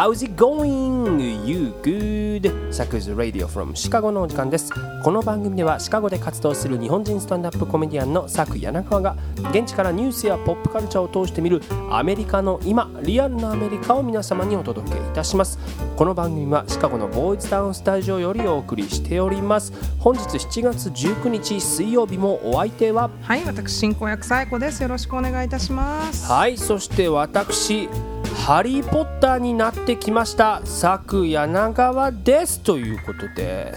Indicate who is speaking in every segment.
Speaker 1: How's it going? You good? サクズ Radio from シカゴのお時間ですこの番組ではシカゴで活動する日本人スタンダップコメディアンのサク柳川が現地からニュースやポップカルチャーを通して見るアメリカの今リアルなアメリカを皆様にお届けいたしますこの番組はシカゴのボーイズタウンスタジオよりお送りしております本日7月19日水曜日もお相手は
Speaker 2: はい、私進行役さえこです。よろしくお願いいたします。
Speaker 1: はいそして私ハリー・ポッターになってきました。佐久柳川です。ということで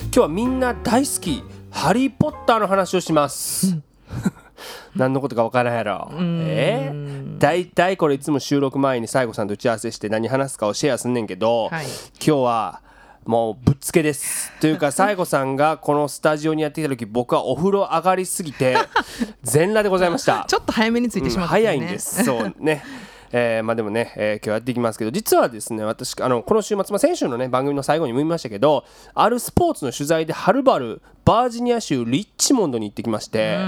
Speaker 1: 今日はみんな大好きハリー・ポッターの話をします。何のことか分からんやろ。え？大体これいつも収録前に西郷さんと打ち合わせして何話すかをシェアすんねんけど、
Speaker 2: はい。
Speaker 1: 今日はもうぶっつけです。というか 西郷さんがこのスタジオにやってきた時僕はお風呂上がりすぎて 全裸でございました。
Speaker 2: ちょっと早めについてしまった、
Speaker 1: うん早いんです。そうね。えーまあでもね、えー今日やっていきますけど実はですね私あのこの週末、まあ、先週のね番組の最後にも言いましたけどあるスポーツの取材ではるばるバージニア州リッチモンドに行ってきまして、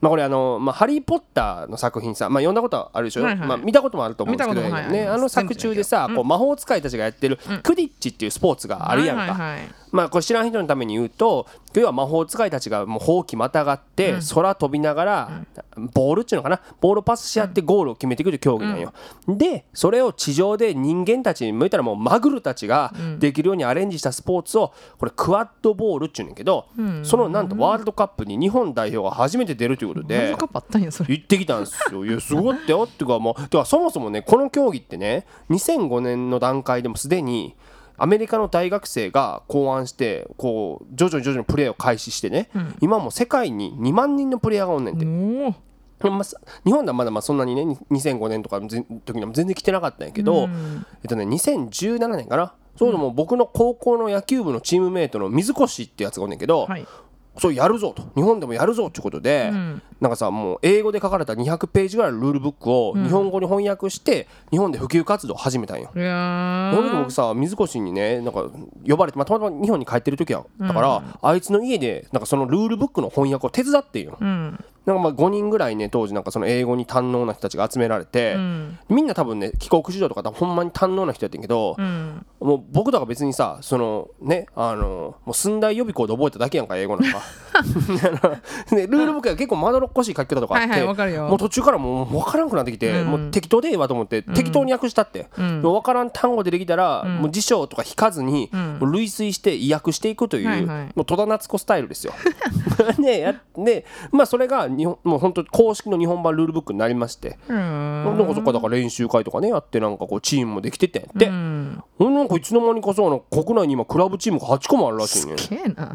Speaker 1: まあこれあの、まあ、ハリー・ポッターの作品さ、まあ、読んだことあるでしょ、
Speaker 2: はいはい。
Speaker 1: まあ、見たこともあると思うんですけど、ね、あの作中でさ、こう魔法使いたちがやってるクディッチっていうスポーツがあるやんか、
Speaker 2: はいはいはい
Speaker 1: まあこれ知らん人のために言うと要は魔法使いたちがもうほうきまたがって空飛びながらボールっていうのかな？ボールをパスし合ってゴールを決めていくという競技なんよ。でそれを地上で人間たちに向いたらもうマグルたちができるようにアレンジしたスポーツをこれクワッドボールっていうんやけどそのなんとワールドカップに日本代表が初めて出るということで。行ってきたんですよ。いやすごいってよっていうかもうてかそもそもねこの競技ってね2005年の段階でもすでにアメリカの大学生が考案してこう徐々に徐々にプレーを開始してね、今もう世界に2万人のプレイヤーがおんねんて。まあさ日本ではまだまあそんなにねに2005年とかのぜ時には全然来てなかったんやけど、えっとね2017年かな。そうでも僕の高校の野球部のチームメイトの水越ってやつがおんねんけど、
Speaker 2: はい。
Speaker 1: そうやるぞと日本でもやるぞってことで、なんかさもう英語で書かれた200ページぐらいのルールブックを日本語に翻訳して日本で普及活動を始めたんよ。
Speaker 2: いや
Speaker 1: その時
Speaker 2: ー
Speaker 1: 僕さ水越にねなんか呼ばれて、まあ、たまたま日本に帰ってる時やだから、あいつの家でなんかそのルールブックの翻訳を手伝ってんよ。
Speaker 2: うん。
Speaker 1: なんかまあ5人ぐらいね当時なんかその英語に堪能な人たちが集められて、
Speaker 2: ん。
Speaker 1: みんな多分ね帰国子女とかほんまに堪能な人やってんけど、
Speaker 2: うん。
Speaker 1: もう僕とか別にさそのねあのもう寸大予備校で覚えただけやんか英語なんか。で ルールブックが結構まどろっこしい書き方とかあって、
Speaker 2: はいはい
Speaker 1: もう途中からもう分からんくなってきて、
Speaker 2: うん
Speaker 1: もう適当でええわと思って、適当に訳したって、
Speaker 2: ん。
Speaker 1: 分からん単語出てきたら、もう辞書とか引かずに、
Speaker 2: ん。
Speaker 1: もう類推して意訳していくという、
Speaker 2: はいはい。
Speaker 1: もう戸田夏子スタイルですよ。ねやでまあそれが日本もう本当公式の日本版ルールブックになりまして、
Speaker 2: うん。
Speaker 1: なんかそっかだから練習会とかねやってなんかこうチームもできててんやって、
Speaker 2: うん。
Speaker 1: なんかいつの間にかさなんか国内に今クラブチームが8個もあるらしいね。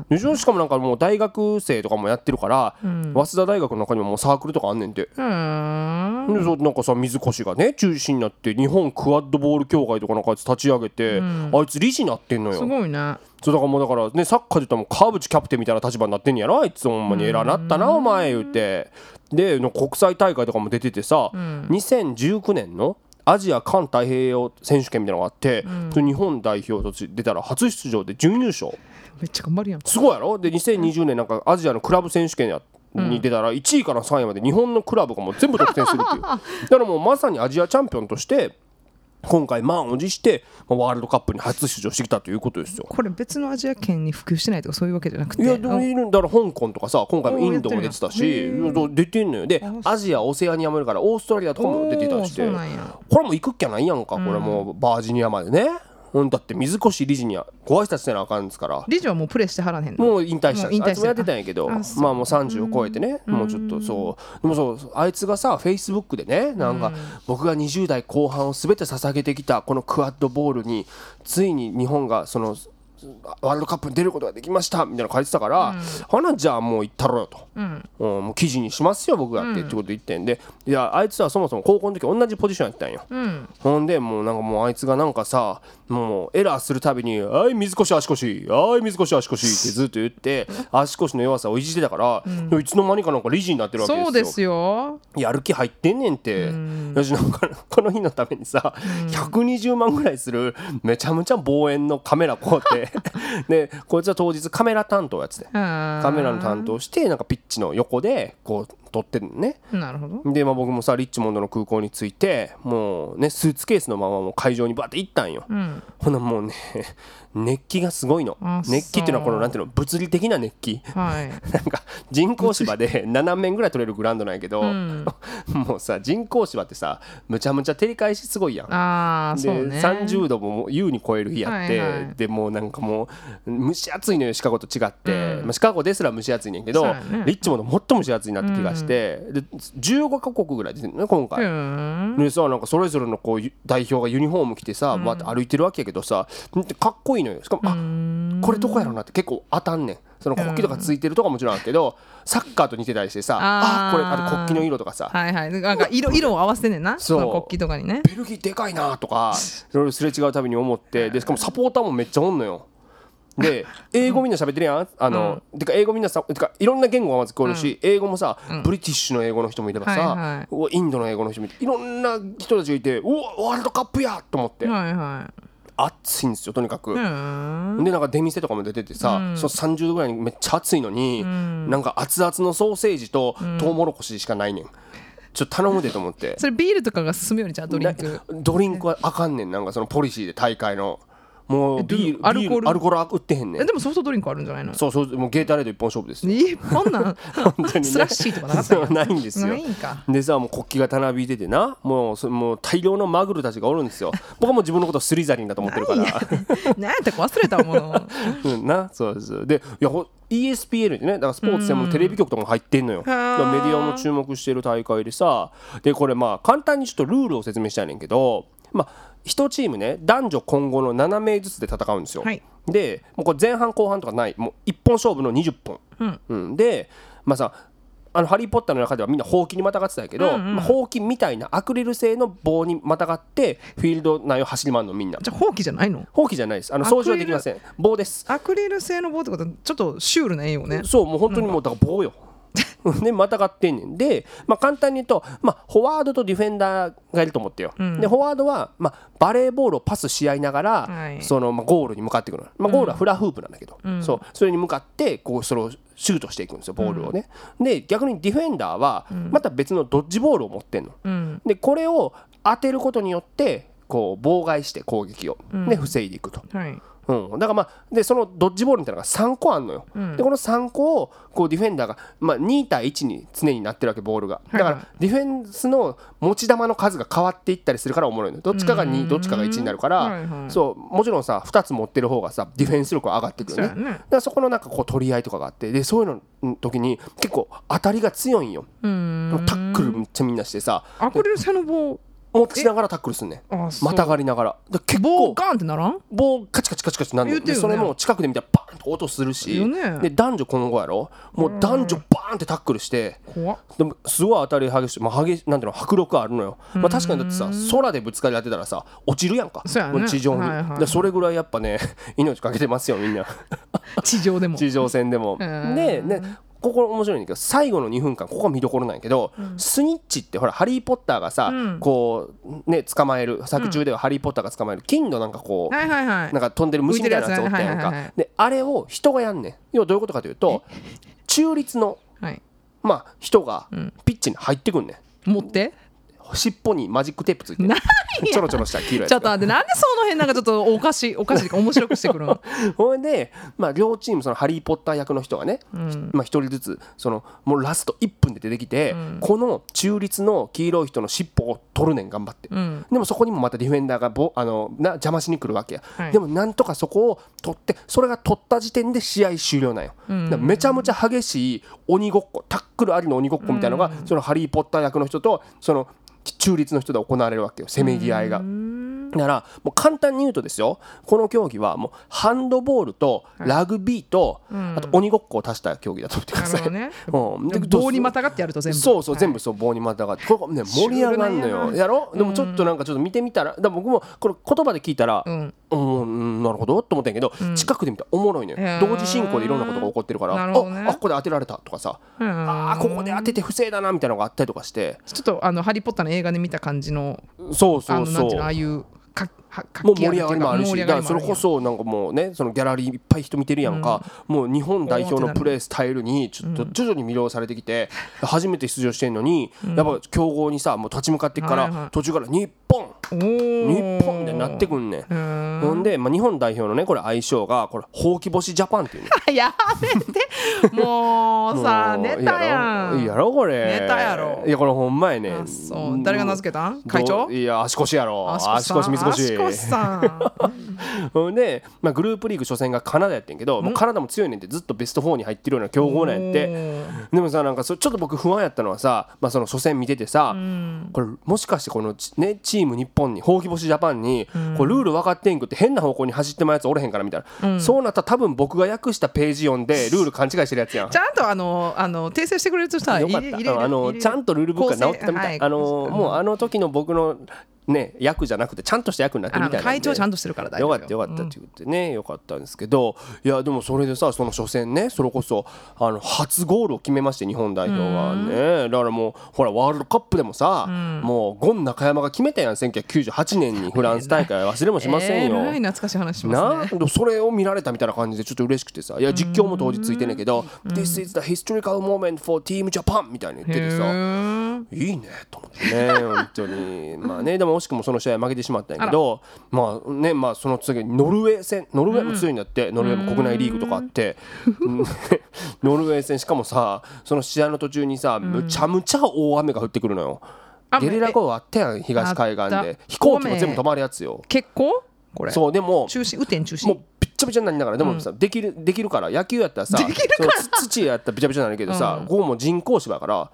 Speaker 1: でしょしかもなんかもう大学生とかもやってるから、早稲田大学の中にももうサークルとかあんねんて。
Speaker 2: うーん。
Speaker 1: でそうなんかさ水越がね中心になって日本クワッドボール協会とかなんかあいつ立ち上げて、あいつ理事になってんのよ
Speaker 2: すごいね。
Speaker 1: そうだからもうだからねサッカーで言ったらもう川淵キャプテンみたいな立場になってんやろ？あいつほんまに偉なったなお前言うて。での国際大会とかも出ててさ、2019年のアジア環太平洋選手権みたいなのがあって、それ日本代表として出たら初出場で準優勝。
Speaker 2: めっちゃ頑張るやん。
Speaker 1: すごいやろ？で2020年なんかアジアのクラブ選手権やに出たら1位から3位まで日本のクラブがもう全部得点するっていう。だからもうまさにアジアチャンピオンとして今回満を持してまあワールドカップに初出場してきたということですよ。
Speaker 2: これ別のアジア圏に普及してないとかそういうわけじゃなくて。
Speaker 1: いやでもいるんだ。から香港とかさ今回もインドも出てたし出てんのよ。でアジアオセアニアもいるからオーストラリアとかも出てたりしてこれも行くっきゃないやんかこれもうバージニアまでねほんだって水越理事にはご挨拶せなあかんですから。
Speaker 2: 理事はもうプレーしてはらへんの？
Speaker 1: もう引退した。
Speaker 2: もう引退した
Speaker 1: あいつもやってたんやけど。
Speaker 2: あそう。
Speaker 1: まあもう30を超えてね。もうちょっとそう。でもそうあいつがさフェイスブックでねなんか僕が20代後半を全て捧げてきたこのクワッドボールについに日本がそのワールドカップに出ることができましたみたいなの書いてたから、ほなじゃあもう行ったろよと、うん。もう記事にしますよ僕がってってこと言ってんで。いやあいつはそもそも高校の時同じポジションやったんよ、
Speaker 2: うん。
Speaker 1: ほんでもうなんかもうあいつがなんかさもうエラーするたびに「はい水越足腰はい水越足腰」ってずっと言って足腰の弱さをいじってたから、いつの間にかなんか理事になってるわけですよ。
Speaker 2: そうですよ。
Speaker 1: やる気入ってんねんって、よしなんかこの日のためにさ、120万ぐらいするめちゃめちゃ望遠のカメラこうって でこいつは当日カメラ担当やつでカ
Speaker 2: カ
Speaker 1: メラの担当してなんかピッチの横でこう撮ってね。
Speaker 2: なるほど。
Speaker 1: で、まあ、僕もさリッチモンドの空港に着いてもうねスーツケースのままもう会場にバーって行ったんよ、
Speaker 2: うん。
Speaker 1: ほなもうね 熱気がすごいの。
Speaker 2: あ
Speaker 1: 熱気っていうのはこのなんていうの物理的な熱気。
Speaker 2: はい。
Speaker 1: なんか人工芝で7面ぐらい取れるグラウンドなんやけど、
Speaker 2: ん。
Speaker 1: もうさ人工芝ってさむちゃむちゃ照り返しすごいやん。
Speaker 2: ああ
Speaker 1: で
Speaker 2: そうね。
Speaker 1: 30度ももう優に超える日やって、
Speaker 2: はいはい。
Speaker 1: でもうなんかもう蒸し暑いのよシカゴと違って、
Speaker 2: うん。
Speaker 1: まあ、シカゴですら蒸し暑いねんけど、
Speaker 2: ね。
Speaker 1: リッチモンドもっと蒸し暑いなって気がして、で15カ国ぐらい出てるのね今
Speaker 2: う
Speaker 1: 回。
Speaker 2: ん
Speaker 1: でさなんかそれぞれのこう代表がユニフォーム着てさ、わーって歩いてるわけやけどさかっこいいのよ。しかもあこれどこやろうなって結構当たんねん。その国旗とかついてるとかもちろんあるけどサッカーと似てたりしてさあ
Speaker 2: あー
Speaker 1: これあと国旗の色とかさ。
Speaker 2: はいはい。なんか色 色を合わせてんねんな。
Speaker 1: そう。
Speaker 2: の国旗とかにね。
Speaker 1: ベルギーでかいなとかいろいろすれ違うたびに思ってでしかもサポーターもめっちゃおんのよ。で英語みんな喋ってるやん？あの、てか英語みんなさてかいろんな言語がまず聞こえるし、英語もさ、ブリティッシュの英語の人もいればさ、インドの英語の人もいていろんな人たちがいてうわワールドカップやと思って、
Speaker 2: はいは
Speaker 1: 暑いんですよとにかく。
Speaker 2: いうん。
Speaker 1: でなんか出店とかも出ててさ、その30度ぐらいにめっちゃ暑いのに、なんか熱々のソーセージとトウモロコシしかないねん、ちょっと頼むでと思って。
Speaker 2: それビールとかが進むよりじゃあドリンク。
Speaker 1: なドリンクはあかんねん。なんかそのポリシーで大会のもうビール
Speaker 2: アルコール？
Speaker 1: アルコールは売ってへんねん。
Speaker 2: えでもソフトドリンクあるんじゃないの？
Speaker 1: そうそうもうゲータレード一本勝負ですよ。
Speaker 2: 日本なん
Speaker 1: 本当にね。
Speaker 2: スラッシーとかなかった
Speaker 1: そうないんですよ。
Speaker 2: ないんか。
Speaker 1: でさもう国旗がたなびいててな。もうそもう大量のマグルたちがおるんですよ。僕はもう自分のことをスリザリンだと思ってるから。
Speaker 2: 何やったか忘れたもの。
Speaker 1: うんな。そうですでいやほ ESPN ってねだからスポーツ専門のテレビ局とかも入ってんのよ、だからメディアも注目してる大会でさ。でこれまあ簡単にちょっとルールを説明したいねんけど。まあ1チームね男女混合の7名ずつで戦うんですよ、
Speaker 2: はい。
Speaker 1: でもうこれ前半後半とかない。もう一本勝負の20本、
Speaker 2: うん。
Speaker 1: うん。でまあさあのハリー・ポッターの中ではみんなほうきにまたがってたけど、まあ、ほうきみたいなアクリル製の棒にまたがってフィールド内を走り回るのみんな。
Speaker 2: じゃあほうきじゃないの？
Speaker 1: ほうきじゃないです。あの掃除はできません。棒です。
Speaker 2: アクリル製の棒ってことはちょっとシュールな絵よね。
Speaker 1: そうもう本当にもうだから棒よ。でまたがってんねん。で、まあ、簡単に言うと、まあ、フォワードとディフェンダーがいると思ってよ、でフォワードは、まあ、バレーボールをパスし合いながら、
Speaker 2: はい。
Speaker 1: そのまあ、ゴールに向かっていくの、まあ、ゴールはフラフープなんだけど、そう。それに向かってこうそれをシュートしていくんですよボールをね、で逆にディフェンダーはまた別のドッジボールを持ってんの、
Speaker 2: うん。
Speaker 1: でこれを当てることによってこう妨害して攻撃を、で防いでいくと。
Speaker 2: はい
Speaker 1: うん、だからまあでそのドッジボールみたいなのが3個あんのよ、でこの3個をこうディフェンダーが、まあ、2対1に常になってるわけボールが。だからディフェンスの持ち球の数が変わっていったりするからおもろいのよ。どっちかが2どっちかが1になるから、
Speaker 2: はいはい。
Speaker 1: そうもちろんさ2つ持ってる方がさディフェンス力は上がってくるよね。
Speaker 2: ね。
Speaker 1: だからそこのなんかこう取り合いとかがあってでそういうの時に結構当たりが強いんよ。
Speaker 2: うん。
Speaker 1: タックルめっちゃみんなしてさ。
Speaker 2: アクリル製の棒
Speaker 1: 持ちながらタックルすんねん。またがりながら。だ結構
Speaker 2: 棒ガンってならん？
Speaker 1: 棒カチカチカチカチなん
Speaker 2: ね
Speaker 1: でそれも近くで見たらバーンと音するし、で男女混合やろ？もう男女バーンってタックルしてでもすごい当たり激しい、まあ、激しなんていうの迫力あるのよ、まあ、確かにだってさ空でぶつかり合ってたらさ落ちるやんか。
Speaker 2: そうやね。
Speaker 1: も地上に、
Speaker 2: はいはい
Speaker 1: でそれぐらいやっぱね 命かけてますよみんな。
Speaker 2: 地上でも。
Speaker 1: 地上戦でも。
Speaker 2: うん。
Speaker 1: でねここ面白いんだけど最後の2分間ここが見どころなんやけど、スニッチってほらハリー・ポッターがさ、
Speaker 2: うん。
Speaker 1: こうね捕まえる作中ではハリー・ポッターが捕まえる金のなんかこう、
Speaker 2: はいはいはい。
Speaker 1: なんか飛んでる虫みたいなやつおったやんか、
Speaker 2: ね
Speaker 1: であれを人がやんねん。要はどういうことかというと中立の
Speaker 2: はい。
Speaker 1: まあ人がピッチに入ってくんねん。
Speaker 2: 持って？
Speaker 1: 尻尾にマジックテープついてちょろちょろした黄色い
Speaker 2: ちょっと待ってなんでその辺なんかちょっとおかしいおかしいか面白くしてくるの？
Speaker 1: ほいで、まあ、両チームそのハリー・ポッター役の人がね、まあ、一人ずつそのもうラスト1分で出てきて、この中立の黄色い人の尻尾を取るねん頑張って、
Speaker 2: ん。
Speaker 1: でもそこにもまたディフェンダーがぼあのな邪魔しに来るわけや、
Speaker 2: はい。
Speaker 1: でもなんとかそこを取ってそれが取った時点で試合終了なんよ、めちゃめちゃ激しい鬼ごっこタックルありの鬼ごっこみたいなのが、そのハリー・ポッター役の人とその中立の人で行われるわけよせめぎ合いが。だからもう簡単に言うとですよこの競技はもうハンドボールとラグビーと、あと鬼ごっこを足した競技だと思ってください。
Speaker 2: なるほ
Speaker 1: うん、で
Speaker 2: 棒にまたがってやると全部。
Speaker 1: そうそう、
Speaker 2: はい。
Speaker 1: 全部そう棒にまたがって。これがね盛り上がんのよ。やろ？でもちょっとなんかちょっと見てみたら。だ僕もこれ言葉で聞いたら、
Speaker 2: う
Speaker 1: うん。んうん、なるほどと思ったんやけど、近くで見たらおもろいのよ。同時進行でいろんなことが起こってるから
Speaker 2: ね。
Speaker 1: ああここで当てられたとかさ。
Speaker 2: うん
Speaker 1: あーここで当てて不正だなみたいなのがあったりとかして。
Speaker 2: ちょっとあのハリー・ポッターの映画で見た感じの
Speaker 1: そう
Speaker 2: あ
Speaker 1: そう。そ
Speaker 2: のなんていうのああ
Speaker 1: う
Speaker 2: いうか
Speaker 1: もう
Speaker 2: 気
Speaker 1: 盛り上がりもあるしだからそれこそなんかもうねそのギャラリーいっぱい人見てるやんか、もう日本代表のプレースタイルにちょっと徐々に魅了されてきて、初めて出場してんのに、やっぱ強豪にさもう立ち向かっていくから、途中から日本。日本でなってくんねん。
Speaker 2: うん。
Speaker 1: ほんで、まあ、日本代表のねこれ愛称がこれほうき星ジャパンっていうね。
Speaker 2: やめて。もうさ
Speaker 1: もう
Speaker 2: ネタやん。
Speaker 1: いいやろこれ。
Speaker 2: ネタやろ。
Speaker 1: いやこれほんまやね
Speaker 2: あそう。誰が名付けたん？会長？
Speaker 1: いや足腰やろ。足
Speaker 2: 足腰さん。
Speaker 1: 腰水腰
Speaker 2: 足腰さん。
Speaker 1: ほんで、まあ、グループリーグ初戦がカナダやってんけど、もうカナダも強いねんってずっとベスト4に入ってるような強豪なんやって。でもさなんかそちょっと僕不安やったのはさ、まあ、その初戦見ててさ、これもしかしてこのち、ね、チーム日本にほうき星ジャパンに、これルール分かってんくって変な方向に走ってまうやつおれへんからみたいな、そうなったら多分僕が訳したページ読んでルール勘違いしてるやつやん。
Speaker 2: ち。ゃんとあのあの訂正してくれるとさ
Speaker 1: よかった。あのちゃんとルールブックが直ってたみたい、あのもうあの時の僕のね役じゃなくてちゃんとした役になってるみたいな
Speaker 2: 会長ちゃんとしてるから大丈
Speaker 1: よ。
Speaker 2: 夫
Speaker 1: かったよかったって言ってね、よかったんですけどいやでもそれでさその初戦ねそれこそあの初ゴールを決めまして日本代表がね。だからもうほらワールドカップでもさ、もうゴン中山が決めたやん1998年にフランス大会忘れもしませんよ。
Speaker 2: えらい懐かしい話しますね。
Speaker 1: なそれを見られたみたいな感じでちょっと嬉しくてさいや実況も当日ついてんねんけど「This is the historical moment for Team Japan」みたいに言っててさいいねと思ってね本当に。まあねでも惜しくもその試合負けてしまったんやけどまあねまあその次ノルウェー戦ノルウェーも強いんだって、ノルウェーも国内リーグとかあって。うん。ノルウェー戦しかもさその試合の途中にさむちゃむちゃ大雨が降ってくるのよ。
Speaker 2: あ
Speaker 1: ゲリラ豪雨あったやん東海岸で。飛行機も全部止まるやつよ。
Speaker 2: 結構？これ？
Speaker 1: そうでも
Speaker 2: 中止？雨天中止？
Speaker 1: もうびっちゃびちゃになりながら。でもさ、できるできるから野球やったらさ土やったらびちゃびちゃになるけどさ、ここも人工芝やから、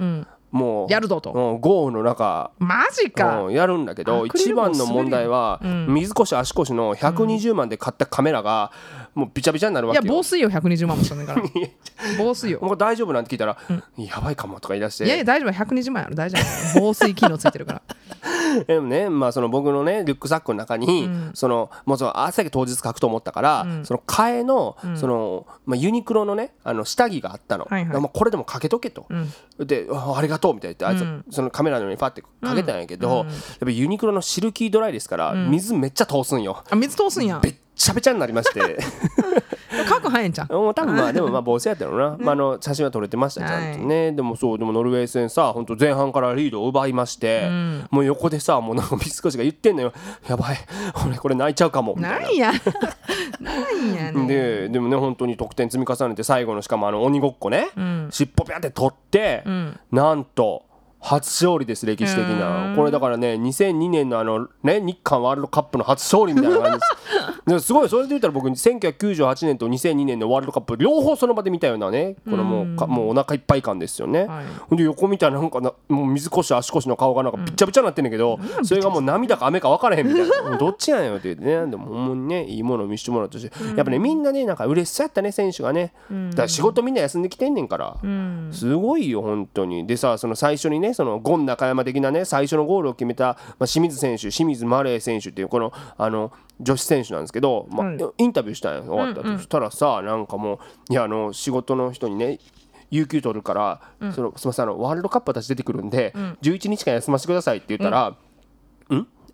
Speaker 1: もう
Speaker 2: やるぞと。
Speaker 1: うん、豪雨の中。
Speaker 2: マジか。
Speaker 1: うん、やるんだけど一番の問題は、水越足越の120万で買ったカメラがもうびちゃびちゃになるわ
Speaker 2: いや。防水よ120万もしたんだから。防水よ。
Speaker 1: もう大丈夫なんて聞いたら、やばいかもとか言い出して。
Speaker 2: いやいや大丈夫120万やろ。大丈夫。防水機能ついてるから。
Speaker 1: でもね、まあ、その僕のねリュックサックの中に、そのもうその朝当日書くと思ったから、その替えの,、そのまあ、ユニクロのねあの下着があったの、
Speaker 2: はいはい。
Speaker 1: まあ、これでもかけとけと、であありがとうみたいな言ってあいつ、そのカメラの上にパッてかけたんやけど、やっぱユニクロのシルキードライですから、水めっちゃ通すんよ。
Speaker 2: あ水通すんや。
Speaker 1: べっちゃべちゃになりまして
Speaker 2: 書く早いんちゃう？
Speaker 1: もう多分まあでもまあ防水やったのな、まあ、あの写真は撮れてましたちゃんとね、でもそうでもノルウェー戦さ本当前半からリードを奪いまして、もう横でさもうなんかビスコシが言ってんのよ。やばい。俺これ泣いちゃうかも。な
Speaker 2: なんや。なんやね。ん
Speaker 1: ででもね本当に得点積み重ねて最後のしかもあの鬼ごっこね、尻尾ピャって取って、なんと初勝利です歴史的なこれだからね2002年のあのね日韓ワールドカップの初勝利みたいな感じ。ですですごいそれで言ったら僕1998年と2002年のワールドカップ両方その場で見たようなねこのもうかもうお腹いっぱい感ですよね、
Speaker 2: はい。
Speaker 1: で横見たらなんかなもう水越足腰の顔がなんかびっちゃびちゃになってんねんけど、それがもう涙か雨か分からへんみたいな。もうどっちやねんよって言ってね。でもほんまにねいいものを見せてもらったし、やっぱねみんなねなんか嬉しそうやったね選手がね、だから仕事みんな休んできてんねんから、すごいよ本当に。でさその最初にねそのゴン中山的なね最初のゴールを決めた、まあ、清水選手清水マレー選手っていうこのあの女子選手なんですけど、まあ
Speaker 2: はい
Speaker 1: インタビューしたんよ。終わった後、そしたらさなんかもういやあの仕事の人にね有給取るから、そのすみませんあのワールドカップ私出てくるんで、11日間休ませてくださいって言ったら「ん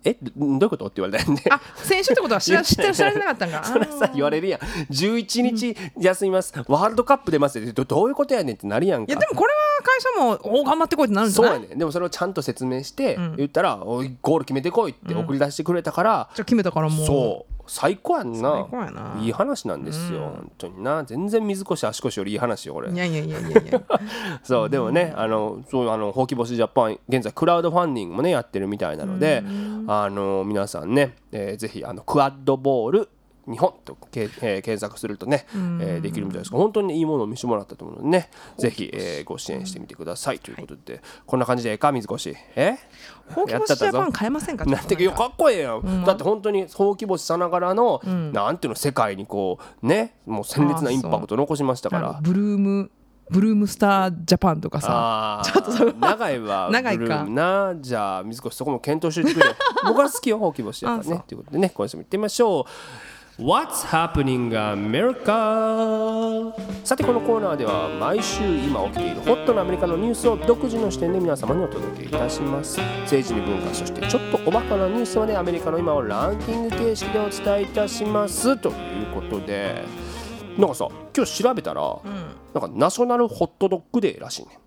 Speaker 1: えどどういうこと?」って言われたんで。
Speaker 2: あ選手ってことは知ら知って知られなかったんか。
Speaker 1: それさ言われるやん。11日休みます、ワールドカップ出ますって。どどういうことやねんってなるやんか。
Speaker 2: いやでもこれは会社もお頑張ってこいってなるんじゃない？
Speaker 1: そうやねん。でもそれをちゃんと説明して言ったら「おいゴール決めてこい」って送り出してくれたから、
Speaker 2: じゃあ決めたからもう。
Speaker 1: そう最高やんな。
Speaker 2: な。い
Speaker 1: い話なんですよ、本当にな。全然水越足腰よりいい話よこれ
Speaker 2: いやいやいやいやいや。
Speaker 1: そうでもねあのそうあのほうき星ジャパン現在クラウドファンディングもねやってるみたいなのであの皆さんね、えーぜひあのクワッドボール日本とけ、えー検索するとね、えーできるみたいです。が本当にいいものを見せてもらったと思うのでねぜひ、えーご支援してみてください。ということで、こんな感じでええか水越。え？
Speaker 2: ほうき星ジャパン変えませんか？
Speaker 1: なんていうかっこええやん、だって本当にほうき星さながらの、なんていうの世界にこうねもう鮮烈なインパクト残しましたから。
Speaker 2: ブルームブルームスタージャパンとかさ。
Speaker 1: あちょっと長いわ。
Speaker 2: 長いか。
Speaker 1: なじゃあ水越そこも検討してくれ僕は好きよほうき星やからね。ということでね今週も行ってみましょう What's happening America? さてこのコーナーでは毎週今起きているホットなアメリカのニュースを独自の視点で皆様にお届けいたします。政治に文化そしてちょっとおバカなニュースまでアメリカの今をランキング形式でお伝えいたします。ということでなんかさ今日調べたら、なんかナショナルホットドッグデーらしいね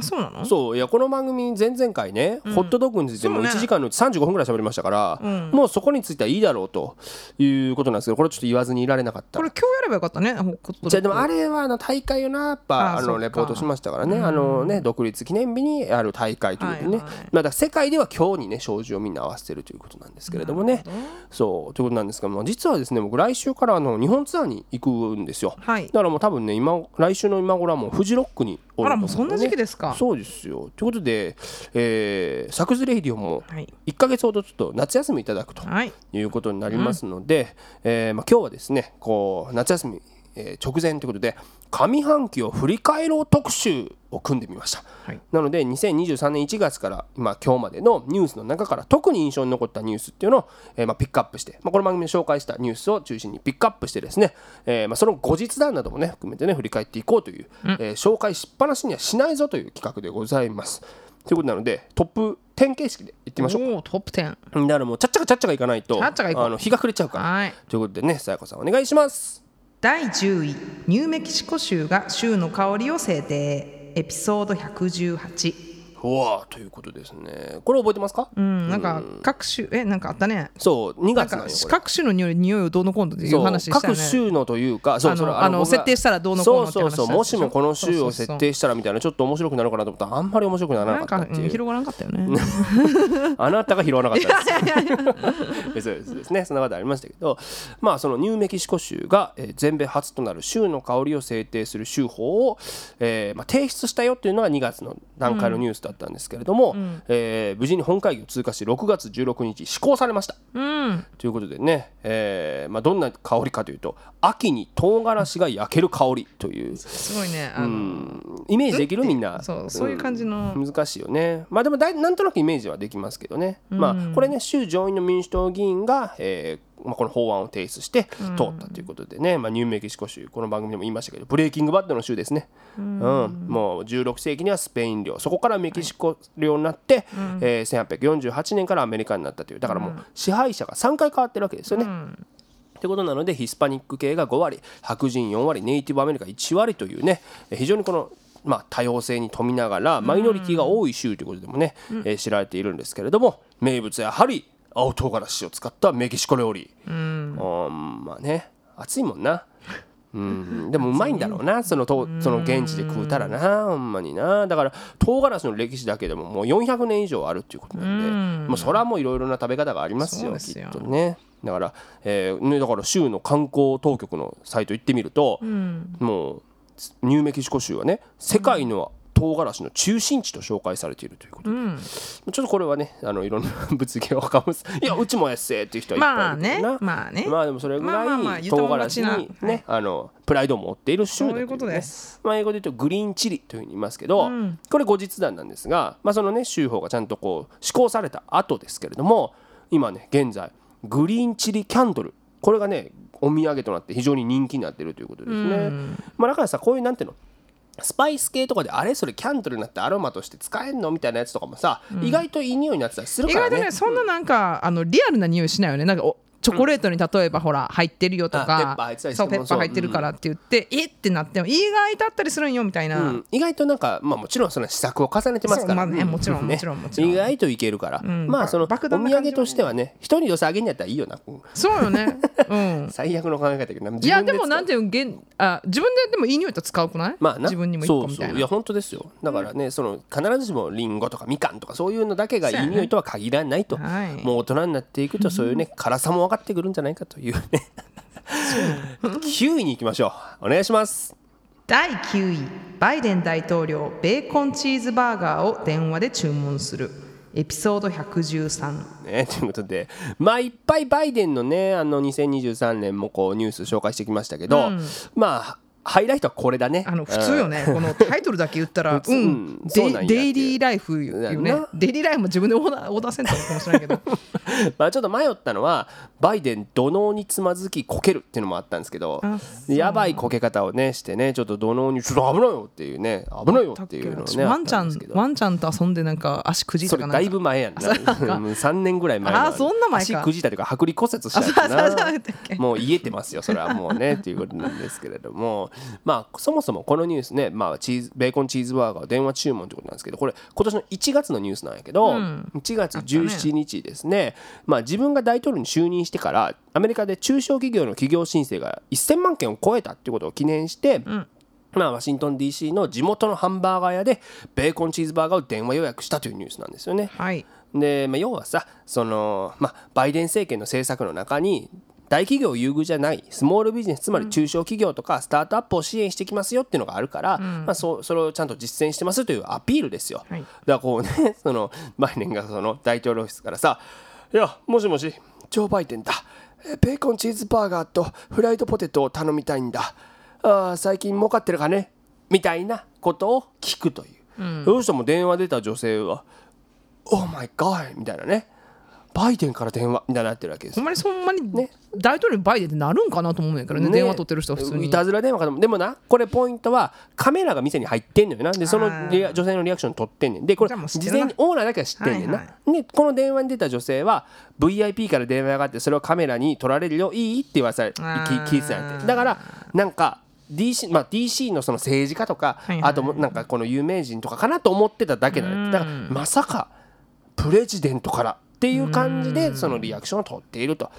Speaker 2: あそうなの？
Speaker 1: そういやこの番組前々回ね、ホットドッグについても
Speaker 2: そうね。
Speaker 1: 1時間のうち35分ぐらい喋りましたから、もうそこについてはいいだろうということなんですけどこれちょっと言わずにいられなかった。
Speaker 2: これ今日やればよかったねほこ
Speaker 1: じゃあでもあれはあの大会よなやっぱあ
Speaker 2: あそうか。
Speaker 1: のレポートしましたからね。あのね独立記念日にある大会ということでね、
Speaker 2: はいはい。
Speaker 1: まあだから世界では今日にね障子をみんな合わせてるということなんですけれどもね。そうということなんですが、まあ、実はですね僕来週からあの日本ツアーに行くんですよ、
Speaker 2: はい。
Speaker 1: だからもう多分ね今来週の今頃はもうフジロックに
Speaker 2: あらもうそんな時期ですか。
Speaker 1: そうですよ。ということで、えー、サクズレイディオも
Speaker 2: はい。
Speaker 1: 1か月ほどちょっと夏休みいただくと
Speaker 2: はい。
Speaker 1: いうことになりますので、えーまあ、今日はですねこう夏休み、えー直前ということで上半期を振り返ろう特集を組んでみました、
Speaker 2: はい。
Speaker 1: なので2023年1月から今今日までのニュースの中から特に印象に残ったニュースっていうのを、えーまあ、ピックアップして、まあ、この番組で紹介したニュースを中心にピックアップしてですね、えーまあ、その後日談などもね含めてね振り返っていこうという、えー紹介しっぱなしにはしないぞという企画でございます。ということなのでトップ10形式でいってみましょうか。
Speaker 2: おおトップ10
Speaker 1: だからもうちゃっちゃかちゃっちゃかいかないとあの日が暮れちゃうから。
Speaker 2: はい。
Speaker 1: ということでねさやこさんお願いします
Speaker 2: 第10位ニューメキシコ州が州の香りを制定。エピソード118
Speaker 1: うわーということですね。これ覚えてますか、
Speaker 2: うんなんか各州えなんかあったね。
Speaker 1: そう2
Speaker 2: なんか
Speaker 1: 月なんよ
Speaker 2: 各種の匂い匂いをどうのこうのっていう話したよ
Speaker 1: 各
Speaker 2: ね
Speaker 1: 州のというかそう
Speaker 2: あの
Speaker 1: それ
Speaker 2: あの設定したらどうのこうのって話
Speaker 1: そうそうそうもしもこの州を設定したらみたいなちょっと面白くなるかなと思ったらあんまり面白くなら
Speaker 2: なか、
Speaker 1: ったっていう。
Speaker 2: うん広がらなかったよね。
Speaker 1: あなたが拾わなかったです。そうですね、そんなことありましたけど、まあそのニューメキシコ州が、えー全米初となる州の香りを制定する州法を、えーまあ、提出したよっていうのが2月の段階のニュースだったんですけれども、えー無事に本会議を通過し6月16日施行されました。
Speaker 2: うん。
Speaker 1: ということでね、えーまあ、どんな香りかというと秋に唐辛子が焼ける香りという。
Speaker 2: すごいねあの、
Speaker 1: イメージできるみんな。
Speaker 2: そうそういう感じの、
Speaker 1: 難しいよね。まあでもだいなんとなくイメージはできますけどね、まあこれね州上院の民主党議員が、えーまあ、この法案を提出して通ったということでね、まあ、ニューメキシコ州この番組でも言いましたけどブレイキングバッドの州ですね、うん。もう16世紀にはスペイン領そこからメキシコ領になって、えー1848年からアメリカになったという。だからもう支配者が3回変わってるわけですよね。ってことなのでヒスパニック系が5割白人4割ネイティブアメリカ1割というねえー非常にこの、まあ、多様性に富みながらマイノリティが多い州ということでもね、えー知られているんですけれども名物はやはり青唐辛子を使ったメキシコ料理。うん。まあね。暑いもんな。うん、でもうまいんだろうな。そのとその現地で食うたらな。ほんまにな。だから唐辛子の歴史だけでももう400年以上あるっていうことなんで。もうそれはもういろいろな食べ方がありますよきっとね。だから、えーね、だから州の観光当局のサイト行ってみると、もうニューメキシコ州はね世界の唐辛子の中心地と紹介されているということで、ちょっとこれはねあのいろんな 物議を かむす。いやうちもやっせーっていう人はいっぱいいるな。
Speaker 2: まあね。まあね。
Speaker 1: まあでもそれぐらい唐辛子にね、あのプライドを持っている州だ
Speaker 2: そういうこと
Speaker 1: ね
Speaker 2: です。
Speaker 1: まあ、英語で言うとグリーンチリというふうに言いますけど、これ後日談なんですが、まあ、そのね州法がちゃんとこう施行された後ですけれども今ね現在グリーンチリキャンドル。これがねお土産となって非常に人気になっているということですね。まあ、だからさこういうなんていうのスパイス系とかであれそれキャンドルになってアロマとして使えんの？みたいなやつとかもさ、意外といい匂いになってたりするからね。
Speaker 2: 外とねそんななんか、あのリアルな匂いしないよねなんかおチョコレートに例えばほら入ってるよとかそう
Speaker 1: も
Speaker 2: ペッパー入ってるからって言って、えってなっても意外とあったりするんよみたいな、
Speaker 1: うん。意外となんか、まあ、もちろんその試作を重ねてますから、
Speaker 2: ね。もちろんもちろんもちろん。
Speaker 1: 意外といけるから、まあそのお土産としてはね人に寄せ上げんやったらいいよな、うん
Speaker 2: そうよね。うん。
Speaker 1: 最悪の考え方だけど。ない
Speaker 2: やでもなん
Speaker 1: て
Speaker 2: ていうのげんあ自分ででもいい匂いと使うくない、
Speaker 1: まあな
Speaker 2: 自分にも
Speaker 1: そうそう。いや本当ですよ。だからね、その必ずしもリンゴとかみかんとかそういうのだけがいい匂いとは限らないと、
Speaker 2: はい。
Speaker 1: もう大人になっていくとそういうね辛さも分かってくるんじゃないかというね。9位に行きましょう。お願いします。
Speaker 2: 第9位バイデン大統領ベーコンチーズバーガーを電話で注文する。エピソード113
Speaker 1: ね、ということでまあいっぱいバイデンのねあの2023年もこうニュース紹介してきましたけど、まあハイライトはこれだね。
Speaker 2: あの普通よね、このタイトルだけ言ったら、うん、デイデイリーライフいうね
Speaker 1: な、
Speaker 2: デイリーライフも自分でオーダーオーダーセンターかもしれないけど、
Speaker 1: まあちょっと迷ったのはバイデン土のうにつまずきこけるっていうのもあったんですけどやばいこけ方をねしてねちょっと土のうにちょっと危ないよっていうね危ないよっていうのをね
Speaker 2: ワンちゃんワンちゃんと遊んでなんか足くじい
Speaker 1: それだい
Speaker 2: たかなんか。
Speaker 1: ぶ前やんな。うん3年ぐらい前
Speaker 2: あそんな前か。
Speaker 1: 足くじいたというか剥離骨折したもう癒えてますよそれはもうねっていうことなんですけれどもまあそもそもこのニュースね、まあ、チーズベーコンチーズバーガー電話注文ってことなんですけどこれ今年の1月のニュースなんやけど、
Speaker 2: うん。
Speaker 1: 1月17日ですね。まあ、自分が大統領に就任してからアメリカで中小企業の企業申請が1000万件を超えたっていうことを記念して、
Speaker 2: ん。
Speaker 1: まあ、ワシントン DC の地元のハンバーガー屋でベーコンチーズバーガーを電話予約したというニュースなんですよね。
Speaker 2: はい。
Speaker 1: で、まあ、要はさその、まあ、バイデン政権の政策の中に大企業優遇じゃないスモールビジネスつまり中小企業とかスタートアップを支援してきますよっていうのがあるから、まあ、そそれをちゃんと実践してますというアピールですよ。
Speaker 2: はい。
Speaker 1: だからこうねその バイデンがその大統領室からさ「いやもしもしジョー・バイデンだ。えベーコンチーズバーガーとフライドポテトを頼みたいんだ。あー最近儲かってるかね?」みたいなことを聞くという、どうしても電話出た女性は「Oh my God」みたいなねバイデンから電話みたいになってるわけです。
Speaker 2: ほんまにそんまに大統領バイデンってなるんかなと思うんやけどね電話取ってる人は普通に。
Speaker 1: いたずら電話かと思う。でもなこれポイントはカメラが店に入ってんのよな。でその女性のリアクション取ってんねん。でこれ事前にオーナーだけは知ってんねんな、
Speaker 2: はい
Speaker 1: でこの電話に出た女性は VIP から電話があってそれをカメラに撮られるよいい？って言わされ聞聞いてたんやって。だからなんか DC, まあ、DC のその政治家とか、
Speaker 2: はいはい。
Speaker 1: あともなんかこの有名人とかかなと思ってただけなんやだからまさかプレジデントからっていう感じでそのリアクションを取っていると。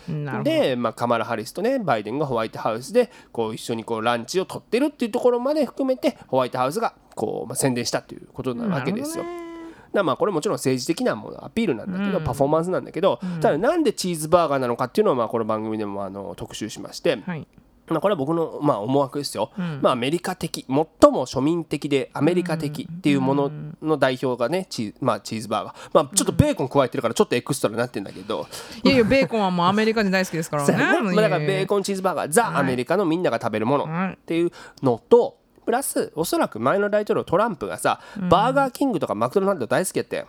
Speaker 1: で、まあ、カマラ・ハリスとねバイデンがホワイトハウスでこう一緒にこうランチを取ってるっていうところまで含めてホワイトハウスがこう、まあ、宣伝したということなわけですよ。まあこれもちろん政治的なものアピールなんだけど、パフォーマンスなんだけど、ただなんでチーズバーガーなのかっていうのをまあこの番組でもあの特集しまして、
Speaker 2: はい
Speaker 1: まあ、これは僕のまあ思惑ですよ、
Speaker 2: ん。
Speaker 1: まあ、アメリカ的最も庶民的でアメリカ的っていうものの代表がねチー,、まあ、チーズバーガー、まあ、ちょっとベーコン加えてるからちょっとエクストラになってるんだけど、
Speaker 2: いやいやベーコンはもうアメリカで大好きですからね。
Speaker 1: だからベー
Speaker 2: ン
Speaker 1: コンチーズバーガーザ・アメリカのみんなが食べるもの
Speaker 2: はい。
Speaker 1: っていうのとプラスおそらく前の大統領トランプがさバーガーキングとかマクドナルド大好きやって
Speaker 2: そう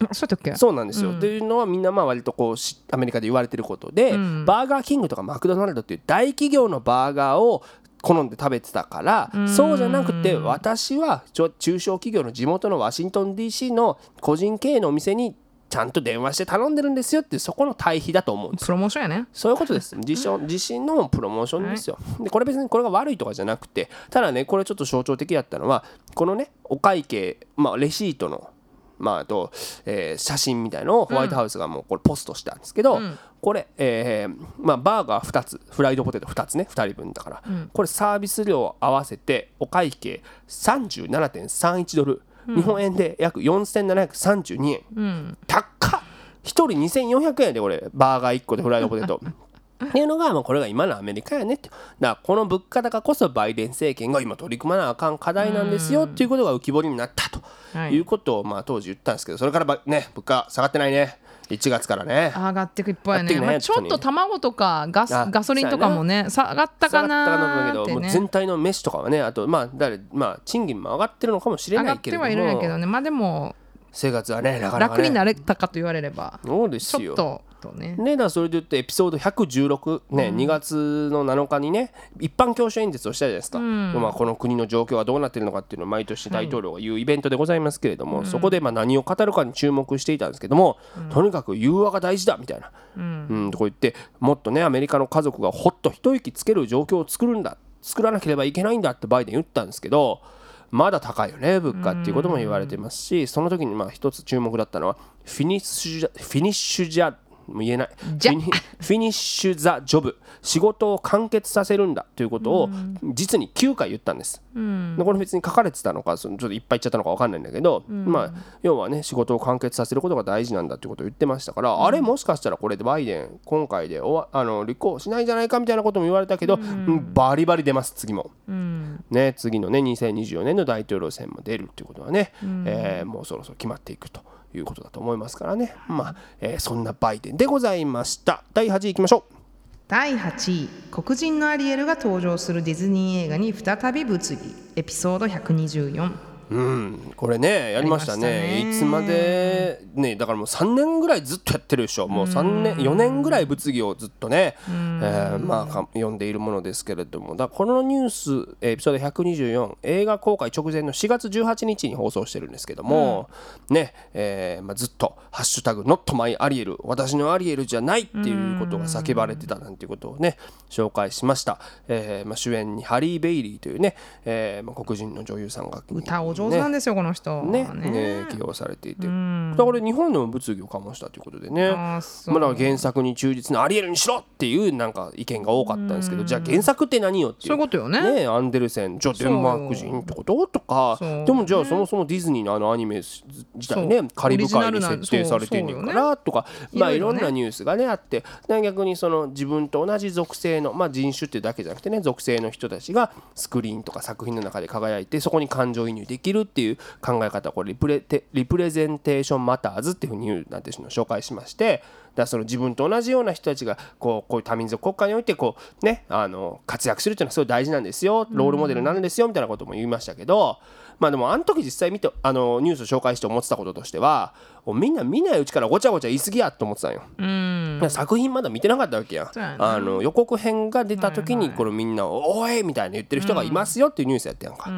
Speaker 2: やったっけ？
Speaker 1: そうなんですよ、っていうのはみんなまあ割とこうしアメリカで言われてることで、バーガーキングとかマクドナルドっていう大企業のバーガーを好んで食べてたから、そうじゃなくて私はちょ中小企業の地元のワシントン DC の個人経営のお店にちゃんと電話して頼んでるんですよってそこの対比だと思うんです
Speaker 2: プロモーションやね。
Speaker 1: そういうことです。自身自身のプロモーションですよ、でこれ別にこれが悪いとかじゃなくてただねこれちょっと象徴的だったのはこのねお会計、まあ、レシートのまあ、あと、えー写真みたいのをホワイトハウスがもうこれポストしたんですけど、これ、えーまあ、バーガー2つフライドポテト2つね2人分だから、これサービス料合わせてお会計37.31ドル、日本円で約4732円、
Speaker 2: うん。
Speaker 1: 高っ。1人2400円やでこれ。バーガー1個でフライドポテト っていうのが、まあ、これが今のアメリカやねって。だからこの物価高こそバイデン政権が今取り組まなあかん課題なんですよっていうことが浮き彫りになったと。
Speaker 2: はい。
Speaker 1: いうことを、まあ、当時言ったんですけどそれからばね物価下がってないね。1月からね。
Speaker 2: 上がってくいっぱいね。
Speaker 1: 上がってくね
Speaker 2: まあ、ちょっと卵とかガス
Speaker 1: あ
Speaker 2: ガソリンとかもね下がったか
Speaker 1: 下がったかなと思うけど、もう
Speaker 2: ーってね
Speaker 1: 全体の飯とかはねあとまあ誰まあ賃金も上がってるのかもしれ
Speaker 2: 上がっ
Speaker 1: ないけれども。
Speaker 2: てはいるんやけどね。まあでも
Speaker 1: 生活はねなかなか、ね、
Speaker 2: 楽になれたかと言われれば。
Speaker 1: そうですよ。
Speaker 2: ちょっととね。
Speaker 1: ね、だそれで言ってエピソード116、ね2月の7日にね一般教師演説をしたじゃないですか、まあ、この国の状況がどうなっているのかっていうのを毎年大統領が言うイベントでございますけれども、そこでまあ何を語るかに注目していたんですけども、とにかく融和が大事だみたいな、うんとこう言ってもっとねアメリカの家族がほっと一息つける状況を作るんだ作らなければいけないんだってバイデン言ったんですけどまだ高いよね物価っていうことも言われてますしその時にまあ一つ注目だったのはフィニッシュジャフィニッシュジャもう言えない。
Speaker 2: じゃ。
Speaker 1: フィニッシュ・ザ・ジョブ。仕事を完結させるんだということを実に9回言ったんです、でこれ別に書かれてたのかそのちょっといっぱい言っちゃったのか分かんないんだけど、まあ要はね仕事を完結させることが大事なんだということを言ってましたから、あれもしかしたらこれでバイデン今回でおわあの立候補しないんじゃないかみたいなことも言われたけど、うん。バリバリ出ます次も。
Speaker 2: うん。
Speaker 1: ね、次のね2024年の大統領選も出るっていうことはね、えーもうそろそろ決まっていくということだと思いますからね。まあ、えーそんなバイデンでございました。第8位いきましょう。
Speaker 2: 第8位黒人のアリエルが登場するディズニー映画に再び物議エピソード124
Speaker 1: うん、これねやりましたね。
Speaker 2: ね。
Speaker 1: いつまでねだからもう3年ぐらいずっとやってるでしょ。もう3年4年ぐらい物議をずっとね、えーまあか読んでいるものですけれども。だからこのニュースエピソード124映画公開直前の4月18日に放送してるんですけども、ね、えーまあ、ずっと「ハッシュタグ Not my アリエル私のアリエルじゃない」っていうことが叫ばれてたなんていうことをね紹介しました、えーまあ、主演にハリー・ベイリーというね、えーまあ、黒人の女優さんが。
Speaker 2: 歌お上手なんですよ、この人
Speaker 1: ね。ね。起用されていて、だから日本でも物議を醸したということでね。まあだ原作に忠実なアリエルにしろっていうなんか意見が多かったんですけどじゃあ原作って何よっていう。
Speaker 2: そういうことよね。
Speaker 1: ね。アンデルセンじゃあデンマーク人ってこととか。
Speaker 2: そう
Speaker 1: でもじゃあそもそもディズニーのあのアニメ自体ねカリブ海に設定されてんねんからとかまあい
Speaker 2: いろ
Speaker 1: んなニュースがねあって。で逆にその自分と同じ属性のまあ人種ってだけじゃなくてね属性の人たちがスクリーンとか作品の中で輝いてそこに感情移入できるっていう考え方。これリプレテリプレゼンテーションマターズっていうふうに言うなんていうのを紹介しましてだその自分と同じような人たちがこうこういう多民族国家においてこうねあの活躍するっていうのはすごい大事なんですよ。ロールモデルなんですよみたいなことも言いましたけどまあでもあの時実際見てあのニュースを紹介して思ってたこととしてはみんな見ないうちからごちゃごちゃ言い過ぎやと思ってたんよ。
Speaker 2: うん
Speaker 1: 作品まだ見てなかったわけや
Speaker 2: そうやな
Speaker 1: あの予告編が出た時にこれみんな「おい!」みたいな言ってる人がいますよっていうニュースやったやんか。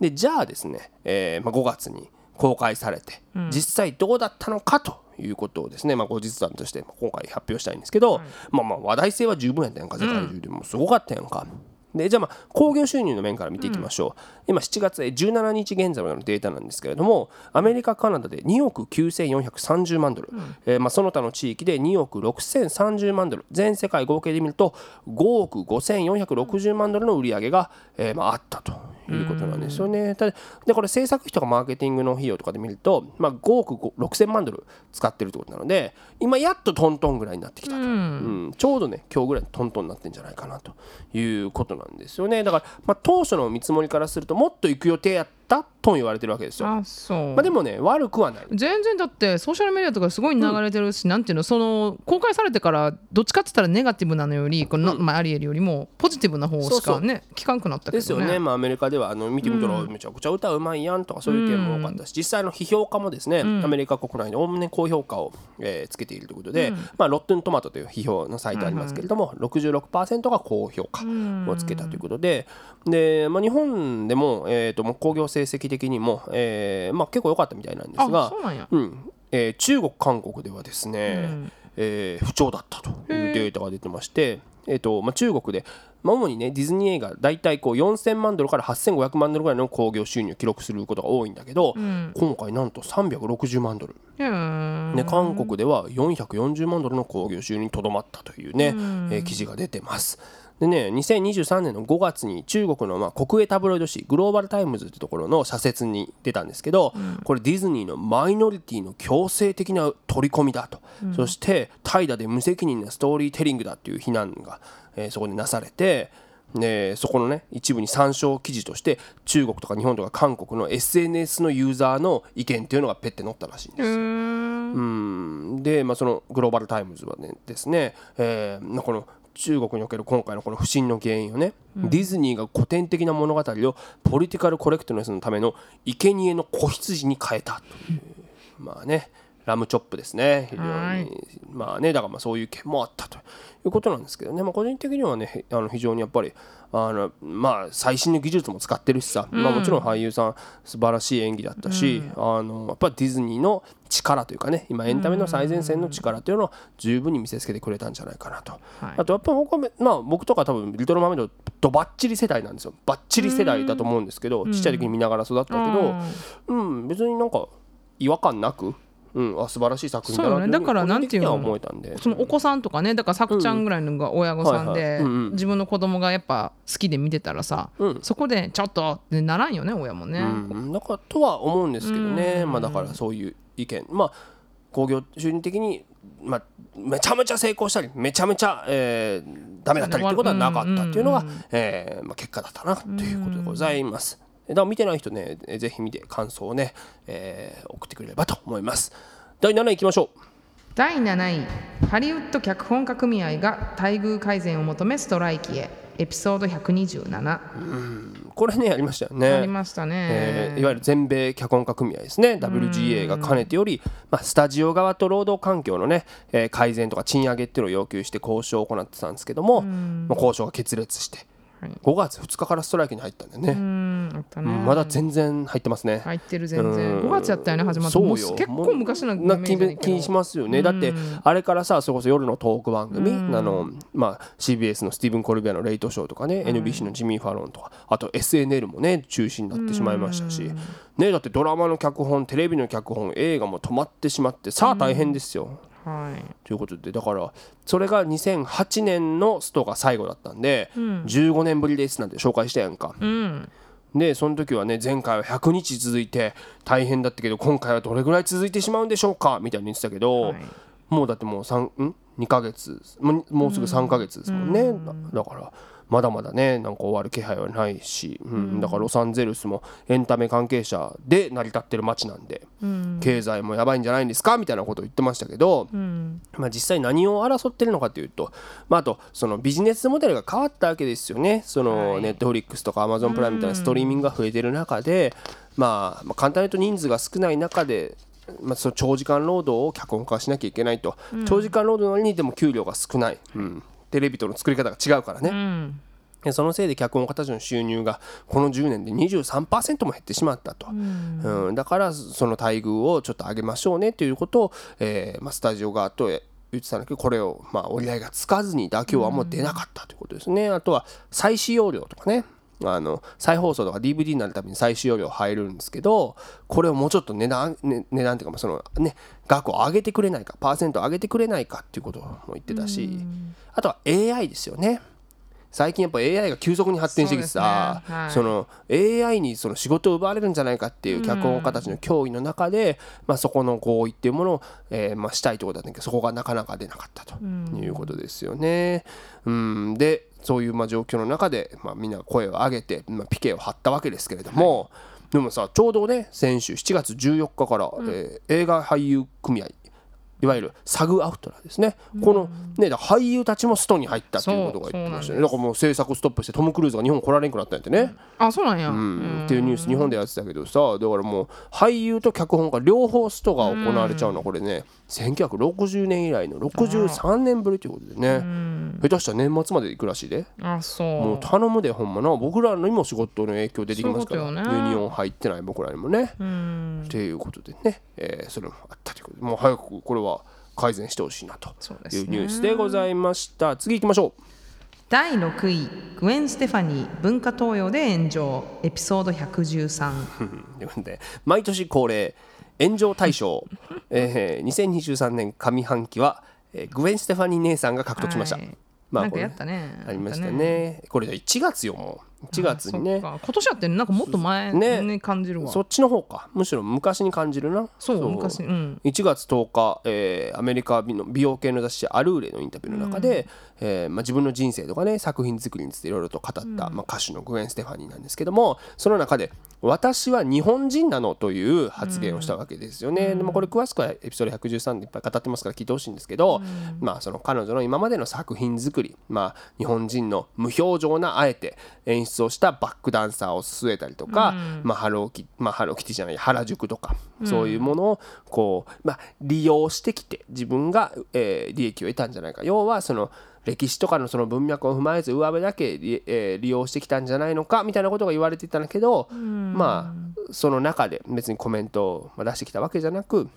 Speaker 1: でじゃあですね、えーまあ、5月に公開されて、実際どうだったのかということをですね、まあ、後日談としてまあ今回発表したいんですけど、まあまあ話題性は十分やったやんか世界中でもうすごかったやんか。でじゃあまあ興行収入の面から見ていきましょう、今7月17日現在のデータなんですけれどもアメリカカナダで2億9430万ドル、えーまあ、その他の地域で2億6030万ドル。全世界合計で見ると5億5460万ドルの売り上げが、えーまあ、あったということなんですよね。ただでこれ制作費とかマーケティングの費用とかで見ると、まあ、5億6000万ドル使ってるってことなので今やっとトントンぐらいになってきたと、うん。ちょうどね今日ぐらいトントンになってんじゃないかなということなんですよね。だから、まあ、当初の見積もりからするともっと行く予定やったとも言われてるわけですよ。
Speaker 2: あそう、
Speaker 1: まあ、でもね悪くはない。
Speaker 2: 全然だってソーシャルメディアとかすごい流れてるし、なんていうのその公開されてからどっちかって言ったらネガティブなのよりこの、まあ、アリエルよりもポジティブな方しかね聞かんくなったけどね。
Speaker 1: ですよね、まあ、アメリカではあの見てみたらめちゃくちゃ歌うまいやんとかそういう意見も多かったし、実際の批評家もですね、アメリカ国内でおおむね高評価を、えーつけているということで、まあ、ロッテントマトという批評のサイトありますけれども、66%が高評価をつけたということでで、まあ、日本でも、えー、ともう興行成績的にも、えーまあ、結構良かったみたいなんです
Speaker 2: あ
Speaker 1: が
Speaker 2: そうなんや。
Speaker 1: うん。えー中国韓国ではですね、えー不調だったというデータが出てまして、えーとまあ、中国で、まあ、主にねディズニー映画大体こう4000万ドルから8500万ドルぐらいの興行収入を記録することが多いんだけど、今回なんと360万ドル、ね、韓国では440万ドルの興行収入にとどまったというね、えー記事が出てます。でね、2023年の5月に中国のまあ国営タブロイド紙グローバルタイムズってところの社説に出たんですけど、これディズニーのマイノリティの強制的な取り込みだと、そして怠惰で無責任なストーリーテリングだっていう非難が、えーそこでなされてでそこのね一部に参照記事として中国とか日本とか韓国の SNS のユーザーの意見っていうのがペッて載ったらしいんです。よ。うん。で、まあ、そのグローバルタイムズはねですね、えーまあこの中国における今回のこの不信の原因をね、ディズニーが古典的な物語をポリティカルコレクトネスのための生贄の子羊に変えたという。まあねラムチョップですね。非常
Speaker 2: はい
Speaker 1: に。まあねだからまあそういう件もあったということなんですけどね、まあ、個人的にはねあの非常にやっぱりあのまあ最新の技術も使ってるしさ、まあ、もちろん俳優さん素晴らしい演技だったし、あのやっぱりディズニーの力というかね今エンタメの最前線の力というのを十分に見せつけてくれたんじゃないかなと、
Speaker 2: はい。
Speaker 1: あとやっぱ僕まあ、僕とか多分「リトル・マーメイド」とバッチリ世代なんですよ。バッチリ世代だと思うんですけど、ちっちゃい時に見ながら育ったけど、うん、別になんか違和感なく、うん、あ素晴らしい作品だな
Speaker 2: そうよね。だからなんていうの？そのお子さんとかねだからさくちゃんぐらいのが親御さん
Speaker 1: はい
Speaker 2: で自分の子供がやっぱ好きで見てたらさ、
Speaker 1: うん。
Speaker 2: そこでちょっとってならんよね親もね、
Speaker 1: うん、だからとは思うんですけどね、まあ、だからそういう意見。まあ興行収入的に、まあ、めちゃめちゃ成功したりめちゃめちゃ、えー、ダメだったりってことはなかったっていうのが、えーまあ、結果だったなということでございます。だから見てない人ねえーぜひ見て感想をね、えー送ってくれればと思います。第7位いきましょう。
Speaker 2: 第7位。ハリウッド脚本家組合が待遇改善を求めストライキへ。エピソード127、
Speaker 1: これねありましたよ
Speaker 2: あり
Speaker 1: ね。
Speaker 2: ましたね、
Speaker 1: えーいわゆる全米脚本家組合ですね。WGA がかねてより、まあ、スタジオ側と労働環境のね、えー改善とか賃上げっていうのを要求して交渉を行ってたんですけども、まあ、交渉が決裂して
Speaker 2: はい。
Speaker 1: 5月2日からストライキに入ったんだよね、まだ全然入ってますね、
Speaker 2: 入ってる全然。
Speaker 1: うん。
Speaker 2: 5月やったよね始まった
Speaker 1: そうよ。
Speaker 2: 結構昔の
Speaker 1: な気にしますよね、だってあれからさそれこそ夜のトーク番組、あのまあ、CBS のスティーブン・コルビアの「レイトショー」とかね、NBC のジミー・ファロンとかあと SNL もね中止になってしまいましたし、ね、だってドラマの脚本テレビの脚本映画も止まってしまってさあ大変ですよ。
Speaker 2: はい。
Speaker 1: ということでだからそれが2008年のストが最後だったんで、15年ぶりですなんて紹介したやんか。
Speaker 2: うん。
Speaker 1: でその時はね前回は100日続いて大変だったけど今回はどれぐらい続いてしまうんでしょうかみたいに言ってたけど、
Speaker 2: はい。
Speaker 1: もうだってもう3ん？2ヶ月。もうすぐ3ヶ月ですもんね、だだからまだまだねなんか終わる気配はないし、うんだからロサンゼルスもエンタメ関係者で成り立ってる街なんで、経済もやばいんじゃないんですかみたいなことを言ってましたけど、まあ、実際何を争ってるのかというと、まあ、あとそのビジネスモデルが変わったわけですよね。そのネットフリックスとかアマゾンプライムみたいなストリーミングが増えてる中で、まあ、まあ簡単に言うと人数が少ない中で、まあ、その長時間労働を脚本化しなきゃいけないと、長時間労働なのにでも給料が少ない、うん、テレビとの作り方が違うからね。
Speaker 2: うん。
Speaker 1: でそのせいで脚本家たちの収入がこの10年で23%も減ってしまったと、うん。だからその待遇をちょっと上げましょうねということを、えーまあ、スタジオ側と言ってたんだけどこれをまあ折り合いがつかずに妥協はもう出なかったということですね、あとは再使用料とかねあの再放送とか DVD になるために再使用料入るんですけどこれをもうちょっと値段,、ね、値段っていうかまあそのね額を上げてくれないかパーセント上げてくれないかっていうことも言ってたしあとは AI ですよね。最近やっぱ AI が急速に発展してきてさ
Speaker 2: そね。はい。
Speaker 1: その AI にその仕事を奪われるんじゃないかっていう脚本家たちの脅威の中で、まあ、そこの合意っていうものを、えーまあ、したいってことだったんだけどそこがなかなか出なかったということですよね。うん、でそういうまあ状況の中で、まあ、みんなが声を上げて、まあ、ピケを張ったわけですけれども、でもさちょうどね先週7月14日から、えー映画俳優組合いわゆるサグアウトラですね、このね俳優たちもストに入ったっていうことが言ってましたね。だからもう制作ストップしてトム・クルーズが日本来られんくなったんやってね、
Speaker 2: あそうなんや、
Speaker 1: うん。っていうニュース日本でやってたけどさだからもう俳優と脚本家両方ストが行われちゃうの。はこれね1960年以来の63年ぶりということでね。下手したら年末まで行くらしいで。
Speaker 2: あそう。
Speaker 1: もう頼むでほんまな僕らにも仕事の影響出てきますから。ユニオン入ってない僕らにもね。
Speaker 2: うん。
Speaker 1: っていうことでね、えーそれもあったということで。もう早くこれは改善してほしいなというニュースでございました。次行きましょう。
Speaker 2: 第6位グエン・ステファニー文化東洋で炎上。エピソード113
Speaker 1: ということで毎年恒例炎上大賞、えー、2023年上半期は、えーグエン・ステファニー姉さんが獲得しました、
Speaker 2: はい。
Speaker 1: まこれ
Speaker 2: なんかやったね。
Speaker 1: ありました
Speaker 2: なんか
Speaker 1: ね。これで1月よもう1月にね。
Speaker 2: 今年やってなんかもっと前
Speaker 1: ね。
Speaker 2: に感じるわ。
Speaker 1: そっちの方か。むしろ昔に感じるな。
Speaker 2: そう昔。うん。
Speaker 1: 1月10日、えーアメリカの美容系の雑誌「アルーレ」のインタビューの中で、えーまあ、自分の人生とかね作品作りについていろいろと語った、まあ、歌手のグエン・ステファニーなんですけどもその中で「私は日本人なの?」という発言をしたわけですよね。でもこれ詳しくはエピソード113でいっぱい語ってますから聞いてほしいんですけど、まあ、その彼女の今までの作品作り、まあ、日本人の無表情なあえて演出をしたバックダンサーを据えたりとか、まあ、ハローキまあ、ハローキティじゃない原宿とか、そういうものをこう、まあ、利用してきて自分が、えー利益を得たんじゃないか。要はその歴史とかのその文脈を踏まえず上辺だけ利,、えー利用してきたんじゃないのかみたいなことが言われてたんだけど、まあその中で別にコメントをまあ出してきたわけじゃなく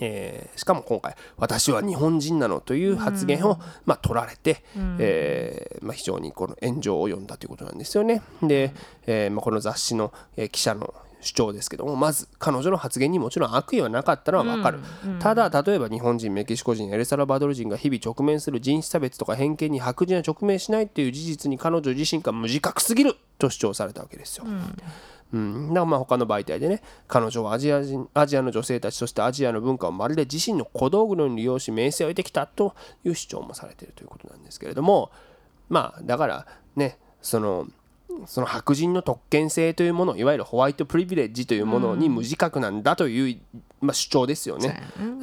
Speaker 1: えーしかも今回「私は日本人なの」という発言を、まあ、取られて、えーまあ、非常にこの炎上を呼んだということなんですよね。で、えーまあ、この雑誌の、えー記者の主張ですけどもまず彼女の発言にもちろん悪意はなかったのは分かる、ただ例えば日本人メキシコ人エルサルバドル人が日々直面する人種差別とか偏見に白人は直面しないっていう事実に彼女自身が無自覚すぎると主張されたわけですよ。うん、だからまあ他の媒体でね彼女はアジア人アジアの女性たちそしてアジアの文化をまるで自身の小道具のように利用し名声を得てきたという主張もされているということなんですけれどもまあだからねそのその白人の特権性というものいわゆるホワイトプリビレッジというものに無自覚なんだという、まあ、主張ですよね。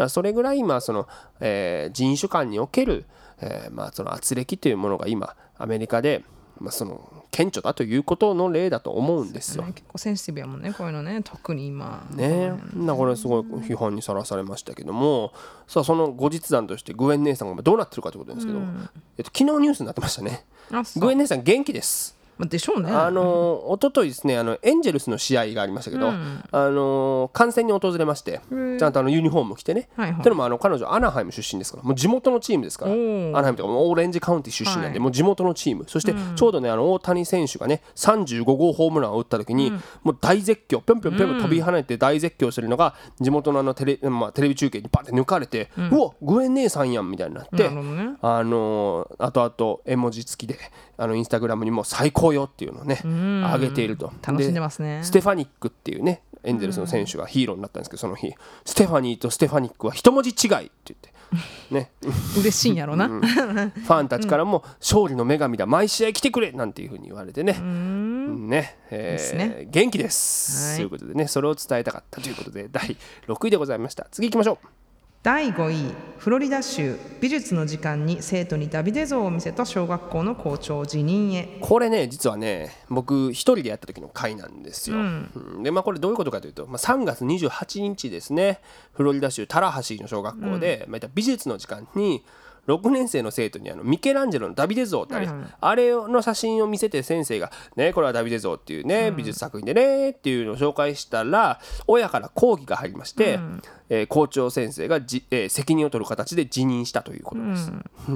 Speaker 1: それぐらい今その、えー人種間における、えーまあ、その圧力というものが今アメリカで、まあ、その顕著だということの例だと思うんですよ。
Speaker 2: ね。結構センシティブやもんねこういうのね。特に今。
Speaker 1: ね。だからすごい批判にさらされましたけども。さあその後日談としてグエン姉さんが今どうなってるかということですけど、えっと、昨日ニュースになってましたね。グエン姉さん元気です。
Speaker 2: まあでしょうね。
Speaker 1: あの一昨日ですねあのエンジェルスの試合がありましたけど、あの観戦に訪れましてちゃんとあのユニフォームを着てね、
Speaker 2: はいはい。
Speaker 1: というのもあの彼女アナハイム出身ですからもう地元のチームですからアナハイムとかもうオレンジカウンティ出身なんで、
Speaker 2: はい。
Speaker 1: もう地元のチームそしてちょうどねあの大谷選手がね35号ホームランを打った時に、もう大絶叫ぴょんぴょんぴょん飛び跳ねて大絶叫してるのが地元のあのテレ,、まあ、テレビ中継にバンって抜かれて、うわグエン姉さんやんみたいになって、
Speaker 2: ね
Speaker 1: あのー、あとあと絵文字付きであのインスタグラムにも最高よっていうのをね上げていると。
Speaker 2: 楽しんでますね。
Speaker 1: ステファニックっていうねエンゼルスの選手がヒーローになったんですけどその日ステファニーとステファニックは一文字違いって言って ね。
Speaker 2: 嬉しいんやろな、
Speaker 1: ファンたちからも勝利の女神だ毎試合来てくれなんていうふうに言われてね。ね,、えー
Speaker 2: ね。
Speaker 1: 元気です、
Speaker 2: はい。
Speaker 1: ということでねそれを伝えたかったということで第6位でございました。次行きましょう
Speaker 2: 第5位フロリダ州美術の時間に生徒にダビデ像を見せた小学校の校長辞任へ。
Speaker 1: これね実はね僕一人でやった時の回なんですよ、うん。でまあこれどういうことかというと、まあ、3月28日ですねフロリダ州タラハシーの小学校で、まあ、いった美術の時間に6年生の生徒にあのミケランジェロのダビデ像ってあれ,、あれの写真を見せて先生が「ねこれはダビデ像っていうね、美術作品でね」っていうのを紹介したら親から抗議が入りまして、えー校長先生がじ、えー責任を取る形で辞任したということです。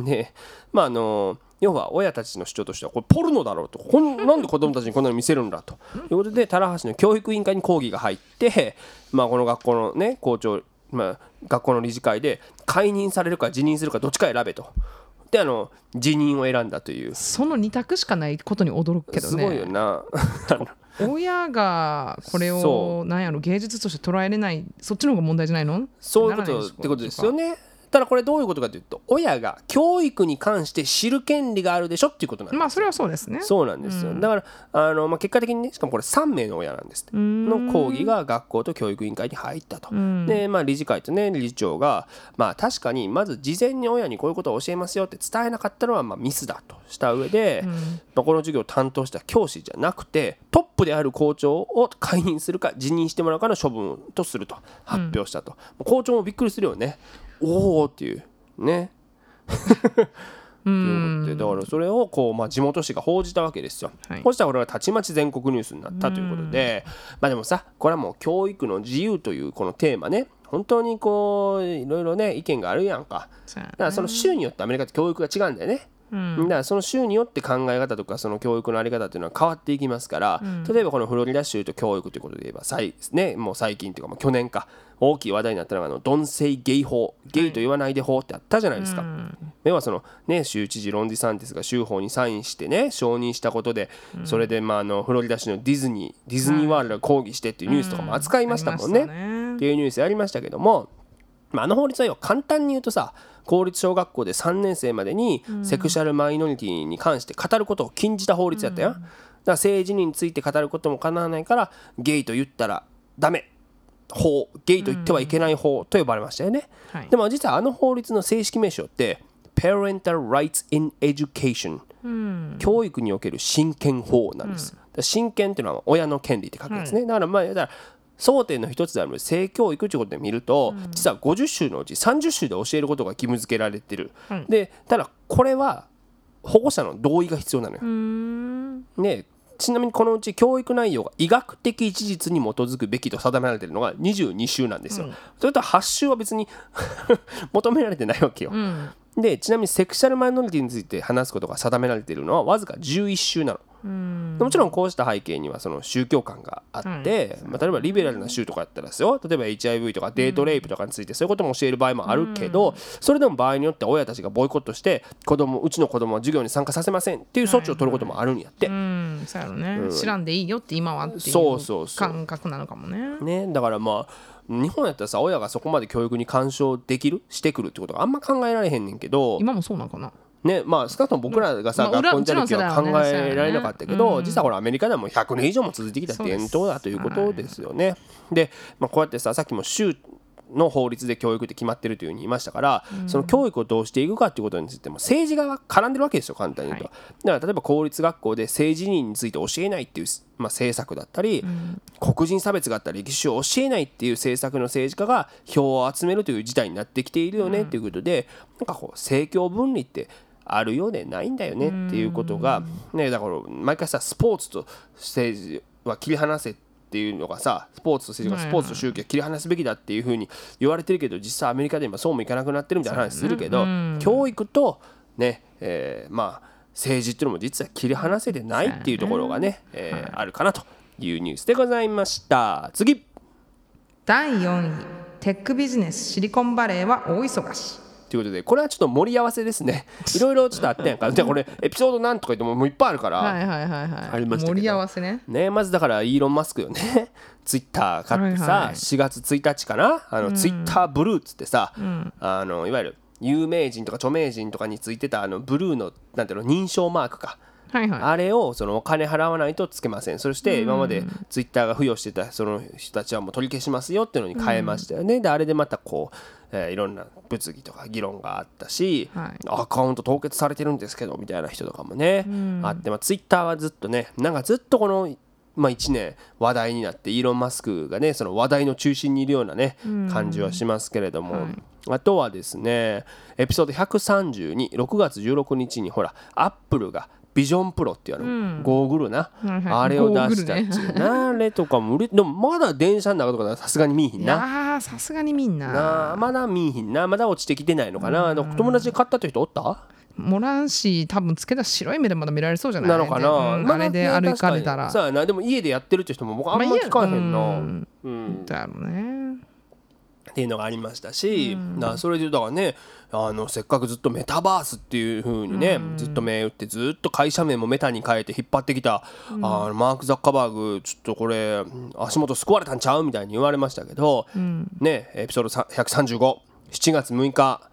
Speaker 1: でまああの要は親たちの主張としてはこれポルノだろうと。こんなんで子供たちにこんなの見せるんだと。いうことで棚橋の教育委員会に抗議が入って、まあ、この学校のね校長、まあ、学校の理事会で解任されるか辞任するかどっちか選べと。であの辞任を選んだという
Speaker 2: その2択しかないことに驚くけどね
Speaker 1: すごいよな。
Speaker 2: 親がこれ
Speaker 1: そ
Speaker 2: をなんやろ芸術として捉えれないそっちの方が問題じゃないの？
Speaker 1: そういうことってことですよね。ただこれどういうことかというと親が教育に関して知る権利があるでしょっていうことなんですよ。
Speaker 2: まあそれはそうですね。
Speaker 1: そうなんですよ、だからあの、まあ、結果的にねしかもこれ3名の親なんですの抗議が学校と教育委員会に入ったと、で、まあ、理事会とね理事長が、まあ、確かにまず事前に親にこういうことを教えますよって伝えなかったのはまあミスだとした上で、まあ、この授業を担当した教師じゃなくてトップである校長を解任するか辞任してもらうかの処分とすると発表したと、校長もびっくりするよねおおっていう。ね。ということでだからそれをこう、まあ、地元紙が報じたわけですよ。
Speaker 2: はい。
Speaker 1: そしたらこれがたちまち全国ニュースになったということでまあでもさこれはもう教育の自由というこのテーマね本当にこういろいろね意見があるやんか。だからその州によってアメリカって教育が違うんだよね。だからその州によって考え方とかその教育のあり方っていうのは変わっていきますから、例えばこのフロリダ州と教育ということで言えば最,、ね、もう最近というかもう去年か大きい話題になったのがあのドンセイゲイ法ゲイと言わないで法ってあったじゃないですか。要はそのね州知事ロン・ディサンティスが州法にサインしてね承認したことで、それでまああのフロリダ州のディズニーディズニーワールドが抗議してっていうニュースとかも扱いましたもんね。っていうニュースやりましたけども、まあ、あの法律は要は簡単に言うとさ公立小学校で3年生までにセクシャルマイノリティに関して語ることを禁じた法律やったよ、だから性自認について語ることも叶わないからゲイと言ったらダメ法ゲイと言ってはいけない法と呼ばれましたよね、
Speaker 2: はい。
Speaker 1: でも実はあの法律の正式名称って Parental Rights in Education、教育における親権法なんです、だから親権っていうのは親の権利って書くんですね、だからまあだから争点の一つである性教育ということで見ると、実は50州のうち30州で教えることが義務付けられてる、でただこれは保護者の同意が必要なのよ、ねちなみにこのうち教育内容が医学的事実に基づくべきと定められているのが22州なんですよ。それと8州は別に 求められてないわけよ。でちなみにセクシャルマイノリティについて話すことが定められているのはわずか11州なの。でもちろんこうした背景にはその宗教観があって、まあ、例えばリベラルな州とかやったらですよ例えば HIV とかデートレイプとかについてそういうことも教える場合もあるけど、それでも場合によっては親たちがボイコットして子供うちの子供は授業に参加させませんっていう措置を取ることもあるんやって。
Speaker 2: うん。そうやろね、知らんでいいよって今はってい
Speaker 1: そうそうそう。
Speaker 2: 感覚なのかもね。
Speaker 1: ね、だからまあ日本やったらさ親がそこまで教育に干渉できるしてくるってことがあんま考えられへんねんけど。
Speaker 2: 今もそうなんかな？
Speaker 1: ねまあ少なくとも僕らがさ、
Speaker 2: まあ
Speaker 1: 学校にいた時は考えられなかったけど、
Speaker 2: うん
Speaker 1: 実はこれアメリカではもう100年以上も続いてきた伝統だということですよね。で、まあ、こうやってささっきも州の法律で教育って決まってるというふうに言いましたから、その教育をどうしていくかということについても政治が絡んでるわけですよ簡単に言うと、だから例えば公立学校で政治人について教えないっていう、まあ、政策だったり、黒人差別があったり歴史を教えないっていう政策の政治家が票を集めるという事態になってきているよねっていうことで、なんかこう政教分離ってあるようでないんだよねっていうことが、ね、だから毎回さスポーツと政治は切り離せっていうのがさスポーツと政治がスポーツと宗教を切り離すべきだっていうふうに言われてるけど実際アメリカで今そうもいかなくなってるみたいな話するけど、教育とね、えーまあ政治っていうのも実は切り離せてないっていうところがね、えーあるかなというニュースでございました。次。
Speaker 2: 第4位。テックビジネスシリコンバレーは大忙し
Speaker 1: ということでこれはちょっと盛り合わせですね。いろいろちょっとあったやんか。じゃあこれエピソードなんとか言ってももういっぱいあるから、
Speaker 2: はいはいはいはい。
Speaker 1: ありましたけど。
Speaker 2: 盛り合わせね。
Speaker 1: ね、まずだからイーロン・マスクよね。ツイッター買ってさ、
Speaker 2: はいはい。
Speaker 1: 4月1日かな？あの、ツイッターブルーっつってさ、あのいわゆる有名人とか著名人とかについてたあのブルーのなんていうの？認証マークか、
Speaker 2: はいはい。
Speaker 1: あれをそのお金払わないとつけません。そして今までツイッターが付与してたその人たちはもう取り消しますよっていうのに変えましたよね、であれでまたこう、えーいろんな物議とか議論があったし、
Speaker 2: はい。
Speaker 1: アカウント凍結されてるんですけどみたいな人とかもね、あって、まあ、ツイッターはずっとねなんかずっとこの、まあ、1年話題になってイーロン・マスクがねその話題の中心にいるようなね、感じはしますけれども、あとはですねエピソード1326月16日にほらアップルがビジョンプロっていうあの、ゴーグルな、
Speaker 2: はいはい
Speaker 1: あれを出したっていう。な、あれとかも売れでもまだ電車の中とかさすがに見えひん
Speaker 2: い
Speaker 1: な。
Speaker 2: やーさすがにみんな。
Speaker 1: まだ見えひんな。まだ落ちてきてないのかな、友達で買ったという人おった？
Speaker 2: モランシ多分つけた白い目でまだ見られそうじゃない
Speaker 1: なのかな、
Speaker 2: うんあれで歩かれたら。
Speaker 1: そうやな。でも家でやってるって人も僕あんま聞かへんな、
Speaker 2: まあ家
Speaker 1: うん。
Speaker 2: うんだろうね。
Speaker 1: っていうのがありましたし、なそれでだからねあのせっかくずっとメタバースっていう風にね、ずっと銘打ってずっと会社名もメタに変えて引っ張ってきた、あのマーク・ザッカーバーグちょっとこれ足元救われたんちゃうみたいに言われましたけど、ねエピソード1357月6日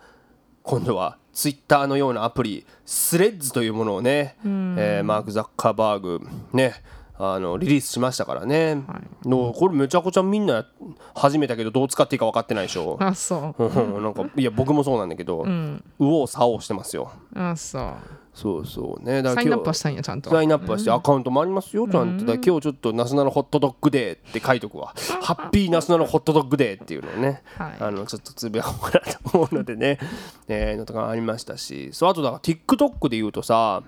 Speaker 1: 今度はツイッターのようなアプリスレッズというものをね、えーマーク・ザッカーバーグねあのリリースしましたからね、のこれめちゃくちゃみんな始めたけどどう使っていいか分かってないでしょ。
Speaker 2: あそう。
Speaker 1: うんなんかいや僕もそうなんだけど、右往左往してますよ。
Speaker 2: あそう。
Speaker 1: そうそうね。だ
Speaker 2: サインアップはしたんやちゃんと。
Speaker 1: サインアップはしてアカウントもありますよちゃんと。だ今日ちょっとナショナルホットドッグデーって書いとくわ。ハッピーナショナルホットドッグデーっていうのをね、
Speaker 2: はい。
Speaker 1: あのちょっとつぶやこうかなと思うのでね。え ーのとかありましたし。そうあとだから TikTok で言うとさ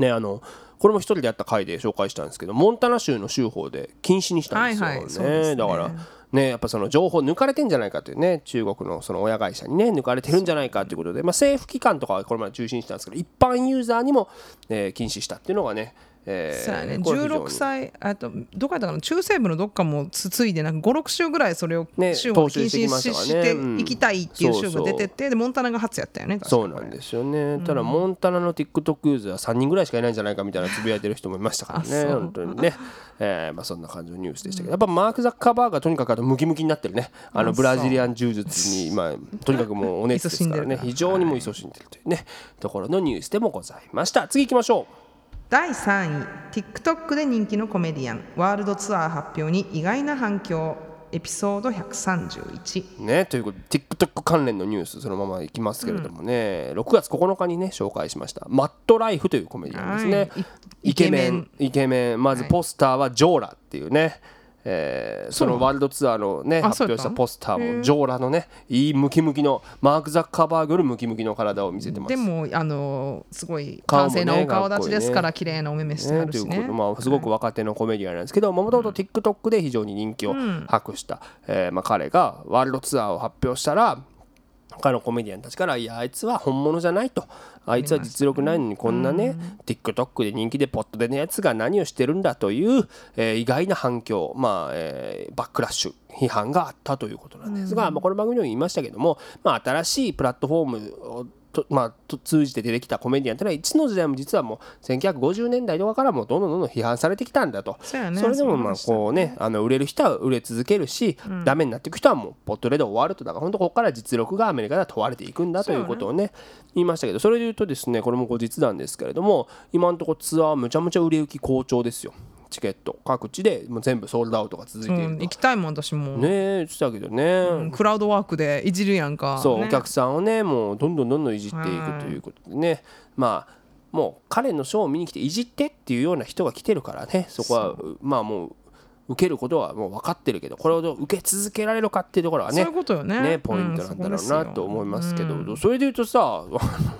Speaker 1: ねあのこれも一人でやった回で紹介したんですけどモンタナ州の州法で禁止にしたんですよ、
Speaker 2: はいはいね。
Speaker 1: だからねやっぱその情報抜かれてんじゃないかというね中国のその親会社にね抜かれてるんじゃないかということで、まあ、政府機関とかはこれまで中心にしたんですけど一般ユーザーにも、えー禁止したっていうのがね、えー
Speaker 2: そうやね。
Speaker 1: これ非常に。
Speaker 2: 16歳あとどこやったかな中西部のどっかもつついでなんか56週ぐらいそれを
Speaker 1: ね
Speaker 2: 州法禁止
Speaker 1: まし
Speaker 2: て
Speaker 1: うん
Speaker 2: いきたいっていう州が出てってでモンタナが初やったよね
Speaker 1: そうなんですよね、ただモンタナの TikTok ユーザーは3人ぐらいしかいないんじゃないかみたいなつぶやいてる人もいましたからね本当にね、えーまあ、そんな感じのニュースでしたけどやっぱマーク・ザッカーバーグがとにかくあとムキムキになってるね。あの
Speaker 2: あ
Speaker 1: ブラジリアン柔術に、まあ、とにかくもうお熱ですからね。非常にもう勤しんでるというね、ところのニュースでもございました。次行きましょう
Speaker 2: 第3位 TikTok で人気のコメディアンワールドツアー発表に意外な反響。エピソード131
Speaker 1: ね、ということで TikTok 関連のニュースそのままいきますけれどもね、6月9日にね紹介しました。マットライフというコメディアンですね、
Speaker 2: はい。い
Speaker 1: イケメ
Speaker 2: ン。
Speaker 1: ンイケメン。まずポスターはジョーラっていうね、えーその？ワールドツアーのね
Speaker 2: あ
Speaker 1: 発表したポスターもジョーラのねいいムキムキのマーク・ザッカーバーグよりムキムキの体を見せてます。
Speaker 2: でもあのすごい完成なお顔立ちですか
Speaker 1: から
Speaker 2: 綺麗なお目目してるしね。
Speaker 1: ということ。まあ、すごく若手のコメディアンなんですけどもともと TikTok で非常に人気を博した、えーまあ、彼がワールドツアーを発表したら他のコメディアンたちから「いやあいつは本物じゃない」と「あいつは実力ないのにこんなね TikTok で人気でポットでのやつが何をしてるんだ」という、えー意外な反響。まあ、えーバックラッシュ批判があったということなんですが、まあ、この番組でも言いましたけども、まあ、新しいプラットフォームをとまあ、と通じて出てきたコメディアンというのはいつの時代も実はもう1950年代とかからもどんどんどんどん批判されてきたんだと。
Speaker 2: そ
Speaker 1: れでもまあこうねあの売れる人は売れ続けるし、ダメになっていく人はもうポットレで終わると。だから本当ここから実力がアメリカでは問われていくんだということをね言いましたけどそれで言うとですねこれも後日談ですけれども今のところツアーむちゃむちゃ売れ行き好調ですよチケット各地でもう全部ソールドアウトが続いていると、
Speaker 2: うん、行きたいもん私も、
Speaker 1: ねえ言ってたけどね、
Speaker 2: うんクラウドワークでいじるやんか。
Speaker 1: そう、
Speaker 2: ね。
Speaker 1: お客さんをねもうどんどんどんどんいじっていくということでね、まあもう彼のショーを見に来ていじってっていうような人が来てるからね。そこはまあもう受けることはもう分かってるけどこれをどう受け続けられるかっていうところはね
Speaker 2: そういうことよね。
Speaker 1: ねポイントなんだろうなと思いますけど、
Speaker 2: うん
Speaker 1: それで言うとさ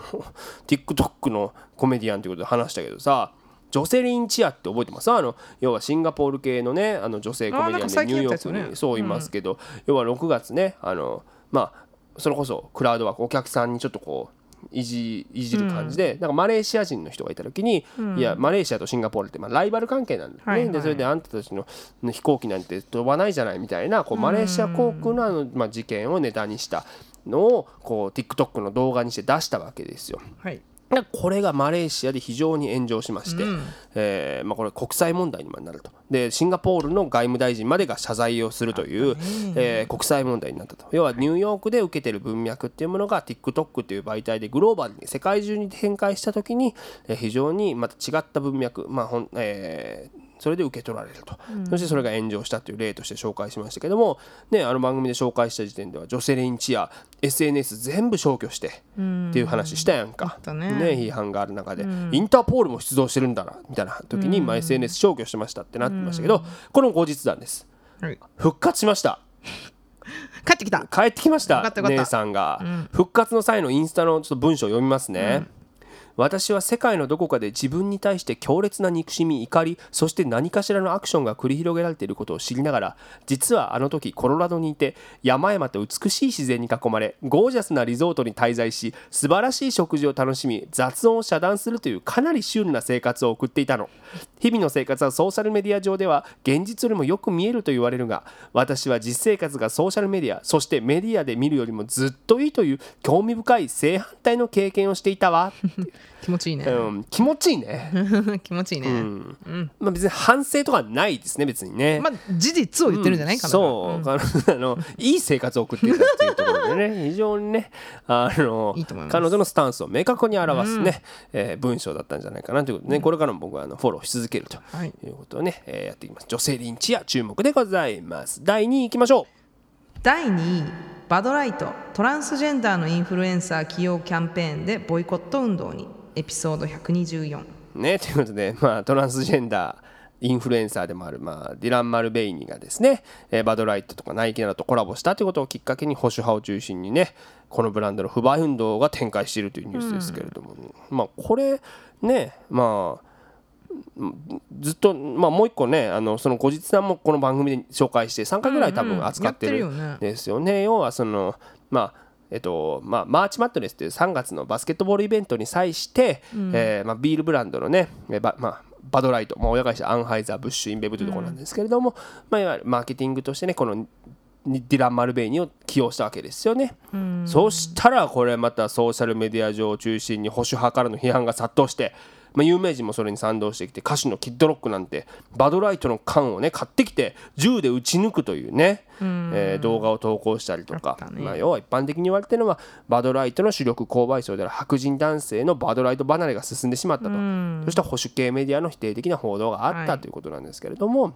Speaker 1: TikTok のコメディアンということで話したけどさジョセリン・チアって覚えてます？あの要はシンガポール系のねあの女性コメディアンでニューヨークにそういますけど、要は6月ねあのまあそれこそクラウドワークお客さんにちょっとこういじいじる感じで、なんかマレーシア人の人がいた時に、いやマレーシアとシンガポールってまあライバル関係なんだよね、
Speaker 2: はいはい。
Speaker 1: でそれであんたたちの飛行機なんて飛ばないじゃないみたいなこうマレーシア航空のあの、まあ、事件をネタにしたのをこう TikTok の動画にして出したわけですよ。
Speaker 2: はい。
Speaker 1: でこれがマレーシアで非常に炎上しまして、えーまあ、これ国際問題にもなると。でシンガポールの外務大臣までが謝罪をするという、えー国際問題になったと。要はニューヨークで受けてる文脈っていうものが TikTok っていう媒体でグローバルに世界中に展開した時に、えー非常にまた違った文脈、まあほんえーそれで受け取られると、そしてそれが炎上したという例として紹介しましたけども、ね、あの番組で紹介した時点ではジョセリン・チア SNS 全部消去してっていう話したやんか、
Speaker 2: あったね。
Speaker 1: 批判がある中で、インターポールも出動してるんだなみたいな時に、まあ、SNS 消去してましたってなってましたけど、この後日談です。
Speaker 2: はい。
Speaker 1: 復活しました。
Speaker 2: 帰ってきた。
Speaker 1: 帰ってきました姉さんが、復活の際のインスタのちょっと文章を読みますね、私は世界のどこかで自分に対して強烈な憎しみ怒りそして何かしらのアクションが繰り広げられていることを知りながら実はあの時コロラドにいて山々と美しい自然に囲まれゴージャスなリゾートに滞在し素晴らしい食事を楽しみ雑音を遮断するというかなりシュールな生活を送っていたの。日々の生活はソーシャルメディア上では現実よりもよく見えると言われるが私は実生活がソーシャルメディアそしてメディアで見るよりもずっといいという興味深い正反対の経験をしていたわ、
Speaker 2: 気持ちいいね、
Speaker 1: うん、気持ちいいね、
Speaker 2: 気持ちいいね、
Speaker 1: まあ、別に反省とかないですね別にね、
Speaker 2: まあ事実を言ってるんじゃないかな、
Speaker 1: そう、あの いい生活を送っていたっていうところでね。非常にねあの彼女のスタンスを明確に表すね、えー文章だったんじゃないかなということでね、これからも僕はあのフォローし続けると
Speaker 2: はい。
Speaker 1: いうことをね、えーやっていきます。女性リンチや注目でございます。第2位いきましょ
Speaker 2: 第2位バドライトトランスジェンダーのインフルエンサー起用キャンペーンでボイコット運動にエピソード124
Speaker 1: うねということで、まあ、トランスジェンダーインフルエンサーでもある、まあ、ディラン・マルベイニがですね、えーバドライトとかナイキなどとコラボしたということをきっかけに保守派を中心にねこのブランドの不買運動が展開しているというニュースですけれども、まあこれねまあずっと、まあ、もう一個ねあのその後日談もこの番組で紹介して3回ぐらい多分扱ってる
Speaker 2: うん
Speaker 1: ですよね。要はそのまあえっとまあ、マーチマッドネスという3月のバスケットボールイベントに際して、えーまあ、ビールブランドのね、えーばまあ、バドライト、まあ、親会社アンハイザー・ブッシュ・インベブというところなんですけれども、まあ、いわゆるマーケティングとしてねこのディラン・マルベイニーを起用したわけですよね。そしたらこれまたソーシャルメディア上を中心に保守派からの批判が殺到して、まあ、有名人もそれに賛同してきて歌手のキッドロックなんてバドライトの缶をね買ってきて銃で撃ち抜くというね、えー動画を投稿したりとか、
Speaker 2: ね。
Speaker 1: まあ、要は一般的に言われてるのはバドライトの主力購買層である白人男性のバドライト離れが進んでしまったと、そして保守系メディアの否定的な報道があった
Speaker 2: はい
Speaker 1: ということなんですけれども。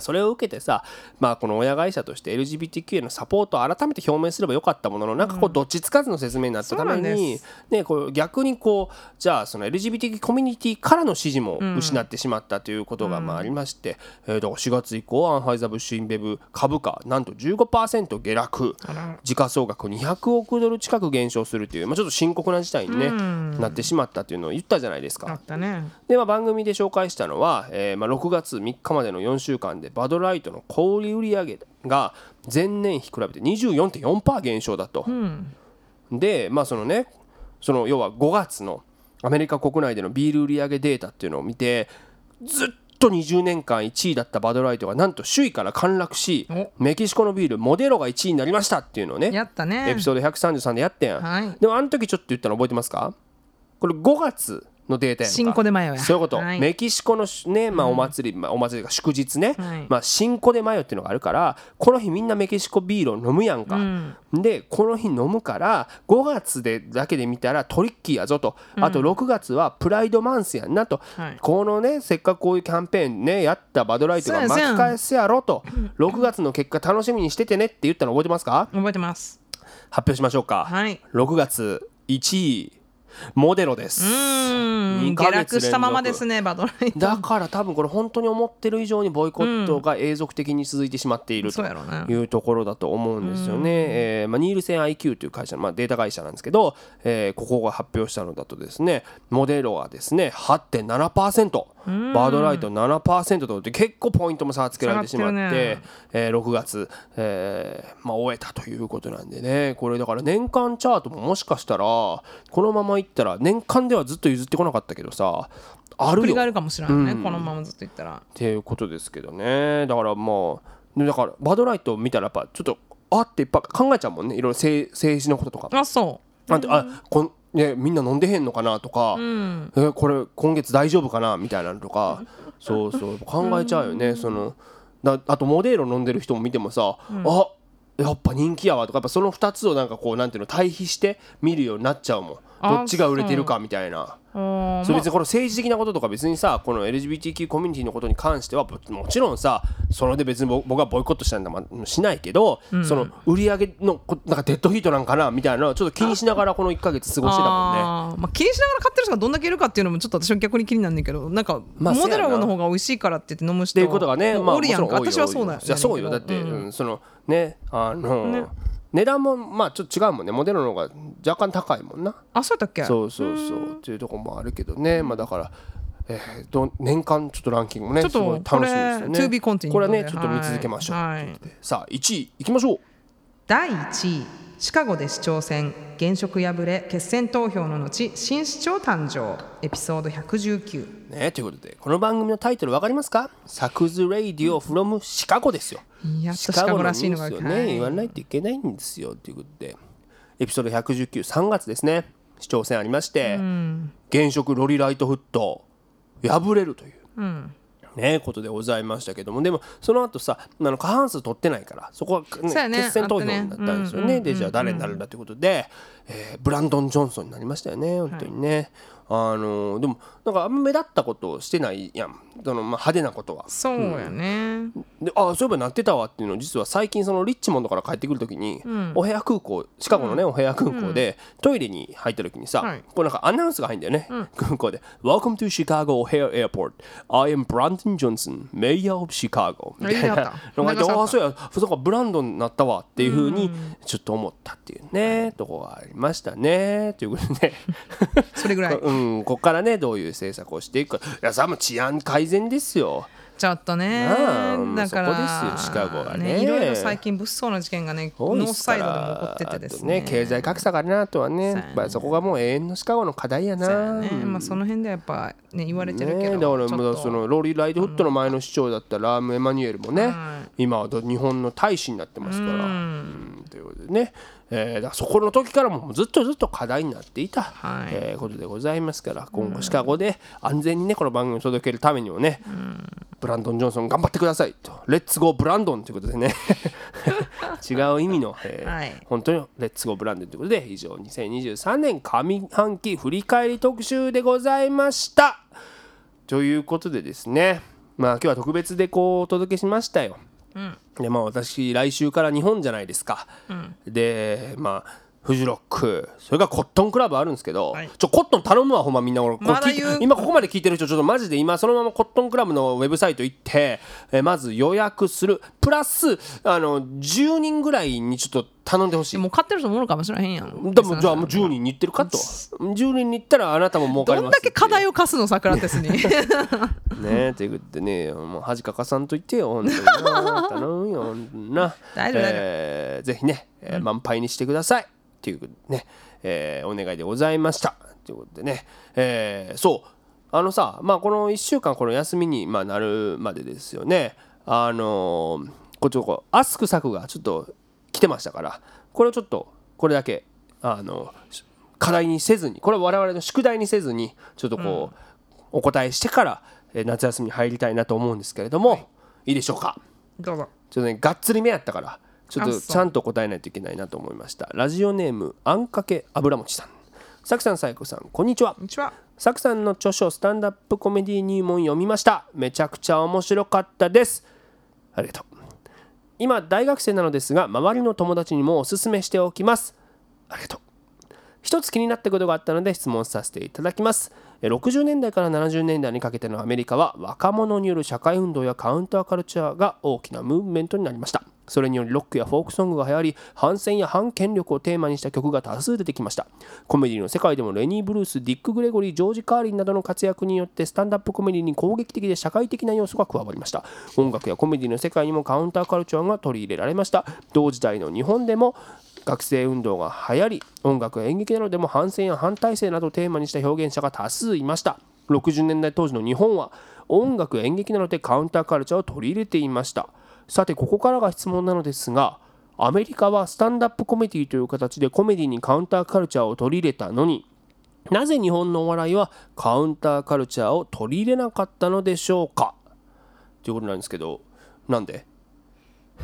Speaker 1: それを受けてさ、まあ、この親会社として LGBTQ へのサポートを改めて表明すればよかったもののなんかこうどっちつかずの説明になったため
Speaker 2: そうなん
Speaker 1: ね、こう逆にこうじゃあその LGBTQ コミュニティからの支持も失ってしまったということがまあありまして、えーだから4月以降アンハイザー・ブッシュ・インベブ株価なんと15%下落。時価総額200億ドル近く減少するという、まあ、ちょっと深刻な事態に、ねなってしまったというのを言ったじゃないですか。
Speaker 2: あ。ったね。
Speaker 1: で、まあ、番組で紹介したのは、えーまあ、6月3日までの4週間でバドライトの小売売上が前年比比べて24.4%減少だと。でまあそのねその要は5月のアメリカ国内でのビール売上データっていうのを見てずっと20年間1位だったバドライトがなんと首位から陥落し
Speaker 2: お。
Speaker 1: メキシコのビールモデロが1位になりましたっていうのをね
Speaker 2: やったね。
Speaker 1: エピソード133でやってん、
Speaker 2: はい。
Speaker 1: でもあの時ちょっと言ったの覚えてますか？これ5月のデータやんか。
Speaker 2: 新コでマヨや。
Speaker 1: そういうこと、
Speaker 2: はい。
Speaker 1: メキシコのね、まあ、お祭り、まあ、お祭りが祝日ね、
Speaker 2: はい。
Speaker 1: まあ、新コでマヨっていうのがあるからこの日みんなメキシコビールを飲むやんか、でこの日飲むから5月でだけで見たらトリッキーやぞと、あと6月はプライドマンスやんなと、
Speaker 2: はい。
Speaker 1: このねせっかくこういうキャンペーンねやったバドライトが巻き返すやろと。6月の結果楽しみにしててねって言ったの覚えてますか？
Speaker 2: 覚えてます。
Speaker 1: 発表しましょうか、
Speaker 2: はい。
Speaker 1: 6月1位モデロです。
Speaker 2: 下落したままですねバドライト。
Speaker 1: だから多分これ本当に思ってる以上にボイコットが永続的に続いてしまっているというところだと思うんですよね。えーまあ、ニールセン IQ という会社の、まあ、データ会社なんですけど、えーここが発表したのだとですねモデロはですね8.7%バードライト7%とって結構ポイントも差がつけられてしまって
Speaker 2: っね。
Speaker 1: えー6月、えーまあ、終えたということなんでね。これだから年間チャートももしかしたらこのままいったら年間ではずっと譲ってこなかったけどさあるよ。
Speaker 2: 繰り返るかもしれないね、このままずっといったら。
Speaker 1: っていうことですけどね。だからまあでだからバドライト見たらやっぱちょっとあっていっぱい考えちゃうもんね。いろいろ政政治のこととか。
Speaker 2: あそ
Speaker 1: なんてあこん、ね、みんな飲んでへんのかなとか、えこれ今月大丈夫かなみたいなのとか。そうそう。考えちゃうよね。そのだあとモデーロ飲んでる人も見てもさ、あやっぱ人気やわとかやっぱその2つをなんかこうなんていうの対比して見るようになっちゃうもん
Speaker 2: あ
Speaker 1: どっちが売れてるかみたいな。それ別にこの政治的なこととか別にさこの LGBTQ コミュニティのことに関してはももちろんさそれで別に僕僕はボイコットしたんだまあしないけど、その売り上げのこなんかデッドヒートなんかなみたいなちょっと気にしながらこの1か月過ごしてたもんね。
Speaker 2: まあ、気にしながら買ってる人がどんだけいるかっていうのもちょっと私は逆に気になんねんけどなんか、
Speaker 1: まあ
Speaker 2: モデラ
Speaker 1: そうやな。
Speaker 2: の方が美味しいからって言って飲む人
Speaker 1: っていうことがね、
Speaker 2: もうおるやんか、私はそうだよ
Speaker 1: いやそうよ。だって、うんそのねあの値段もまあちょっと違うもんね。モデルの方が若干高いもんな。
Speaker 2: あそうだっけ？
Speaker 1: そうそうそう。っていうところもあるけどね、まあだから。えー、ど年間ちょっとランキングもね
Speaker 2: ちょっと
Speaker 1: すごい楽しみですよね。
Speaker 2: これ
Speaker 1: これはね
Speaker 2: で。
Speaker 1: ちょっと見続けましょう。
Speaker 2: はい。
Speaker 1: さあ1位いきましょう。
Speaker 2: 第1位シカゴで市長選。現職敗れ決選投票の後新市長誕生。エピソード119
Speaker 1: ねということでこの番組のタイトルわかりますか？サクズレイディオフロムシカゴですよ。
Speaker 2: シカゴらしいのが
Speaker 1: ね、言わないといけないんですよ。ということでエピソード1193月ですね。市長選ありまして、現職ロリライトフット敗れるという、ね、ことでございましたけどもでもその後さあの過半数取ってないからそこは、ね
Speaker 2: ね
Speaker 1: 決選投票になったんですよね。でじゃあ誰になるんだということで、えーブランドン・ジョンソンになりましたよね本当にね。あのでもなんかあんま目立ったことをしてないやん。その、まあ、派手なことは。
Speaker 2: そうやね、
Speaker 1: であそういえばなってたわっていうのを実は最近そのリッチモンドから帰ってくる時に、お部屋空港シカゴのね、お部屋空港で、トイレに入った時にさ、
Speaker 2: はい。
Speaker 1: こうなんかアナウンスが入るんだよね、空港で「Welcome to Chicago O'Hare Airport. I am Brandon Johnson Mayor of Chicago 」みたいな。のがああそうや。そうかブランドンになったわっていうふうにちょっと思ったっていうね、とこがありましたねということで。
Speaker 2: それぐらい。
Speaker 1: うん、ここからねどういう政策をしていく。かいやさもう治安改善ですよ。
Speaker 2: ちょっとねだから
Speaker 1: そこですよシカゴはね。
Speaker 2: いろいろ最近物騒な事件がねノースサイドでも起こっててですね。
Speaker 1: あと経済格差があるなとはね。
Speaker 2: そうやね。
Speaker 1: やっぱりそこがもう永遠のシカゴの課題やな。
Speaker 2: ね。まあ、その辺ではやっぱね言われてるけど、
Speaker 1: ね、だからそのローリー・ライトフットの前の市長だったラーム・エマニュエルもね、
Speaker 2: は
Speaker 1: 今はど日本の大使になってますから。うんということでね、えーだそこの時からもずっとずっと課題になっていた、
Speaker 2: はい。
Speaker 1: えーことでございますから今後シカゴで安全にねこの番組を届けるためにもね、ブランドン・ジョンソン頑張ってくださいと。レッツゴーブランドンということでね。違う意味の、えー
Speaker 2: はい。
Speaker 1: 本当にレッツゴーブランドンということで以上2023年上半期振り返り特集でございました。ということでですね。まあ今日は特別でこうお届けしましたよ。でまあ私来週から日本じゃないですか。でまあフジロック。それからコットンクラブあるんですけど、
Speaker 2: はい。
Speaker 1: ちょコットン頼むわほんまみんな俺
Speaker 2: ま
Speaker 1: 今ここまで聞いてる人ちょっとマジで今そのままコットンクラブのウェブサイト行って、えまず予約する。プラスあの10人ぐらいにちょっと頼んでほしい。
Speaker 2: もう買ってる人もおるかもしれへんやん。
Speaker 1: でもじゃあもう10人に行ってるかと。10人に行ったらあなたも儲かります。
Speaker 2: どんだけ課題を課すのサクラテスに。
Speaker 1: ねということでねもう恥かかさんといてよ本当にな。頼むよな。
Speaker 2: 大丈夫大丈夫。
Speaker 1: えーぜひね、えー満杯にしてくださいっていうね、えーお願いでございました。ということでね、えーそう。あのさまあこの1週間この休みにまあなるまでですよね。あのーこっちこうアスク作がちょっと来てましたからこれをちょっとこれだけあの課題にせずにこれは我々の宿題にせずにちょっとこう、お答えしてからえー夏休みに入りたいなと思うんですけれども、い、いでしょうか？
Speaker 2: どうぞ。
Speaker 1: ちょっとねがっつり目やったからちょっとちゃんと答えないといけないなと思いました。ラジオネームあんかけ油餅さん。さくさんさいこさんこんにちは。
Speaker 2: こんにちは。
Speaker 1: さくさんの著書スタンダップコメディ入門読みました。めちゃくちゃ面白かったです。ありがとう。今大学生なのですが周りの友達にもおすすめしておきます。ありがとう一つ気になったことがあったので質問させていただきます。60年代から70年代にかけてのアメリカは若者による社会運動やカウンターカルチャーが大きなムーブメントになりました。それによりロックやフォークソングが流行り反戦や反権力をテーマにした曲が多数出てきました。コメディの世界でもレニー・ブルースディック・グレゴリージョージ・カーリンなどの活躍によってスタンダップコメディに攻撃的で社会的な要素が加わりました。音楽やコメディの世界にもカウンターカルチャーが取り入れられました。同時代の日本でも学生運動が流行り音楽演劇などでも反戦や反体制などをテーマにした表現者が多数いました。60年代当時の日本は音楽演劇などでカウンターカルチャーを取り入れていました。さてここからが質問なのですがアメリカはスタンダップコメディという形でコメディにカウンターカルチャーを取り入れたのになぜ日本のお笑いはカウンターカルチャーを取り入れなかったのでしょうか？ということなんですけどなんで？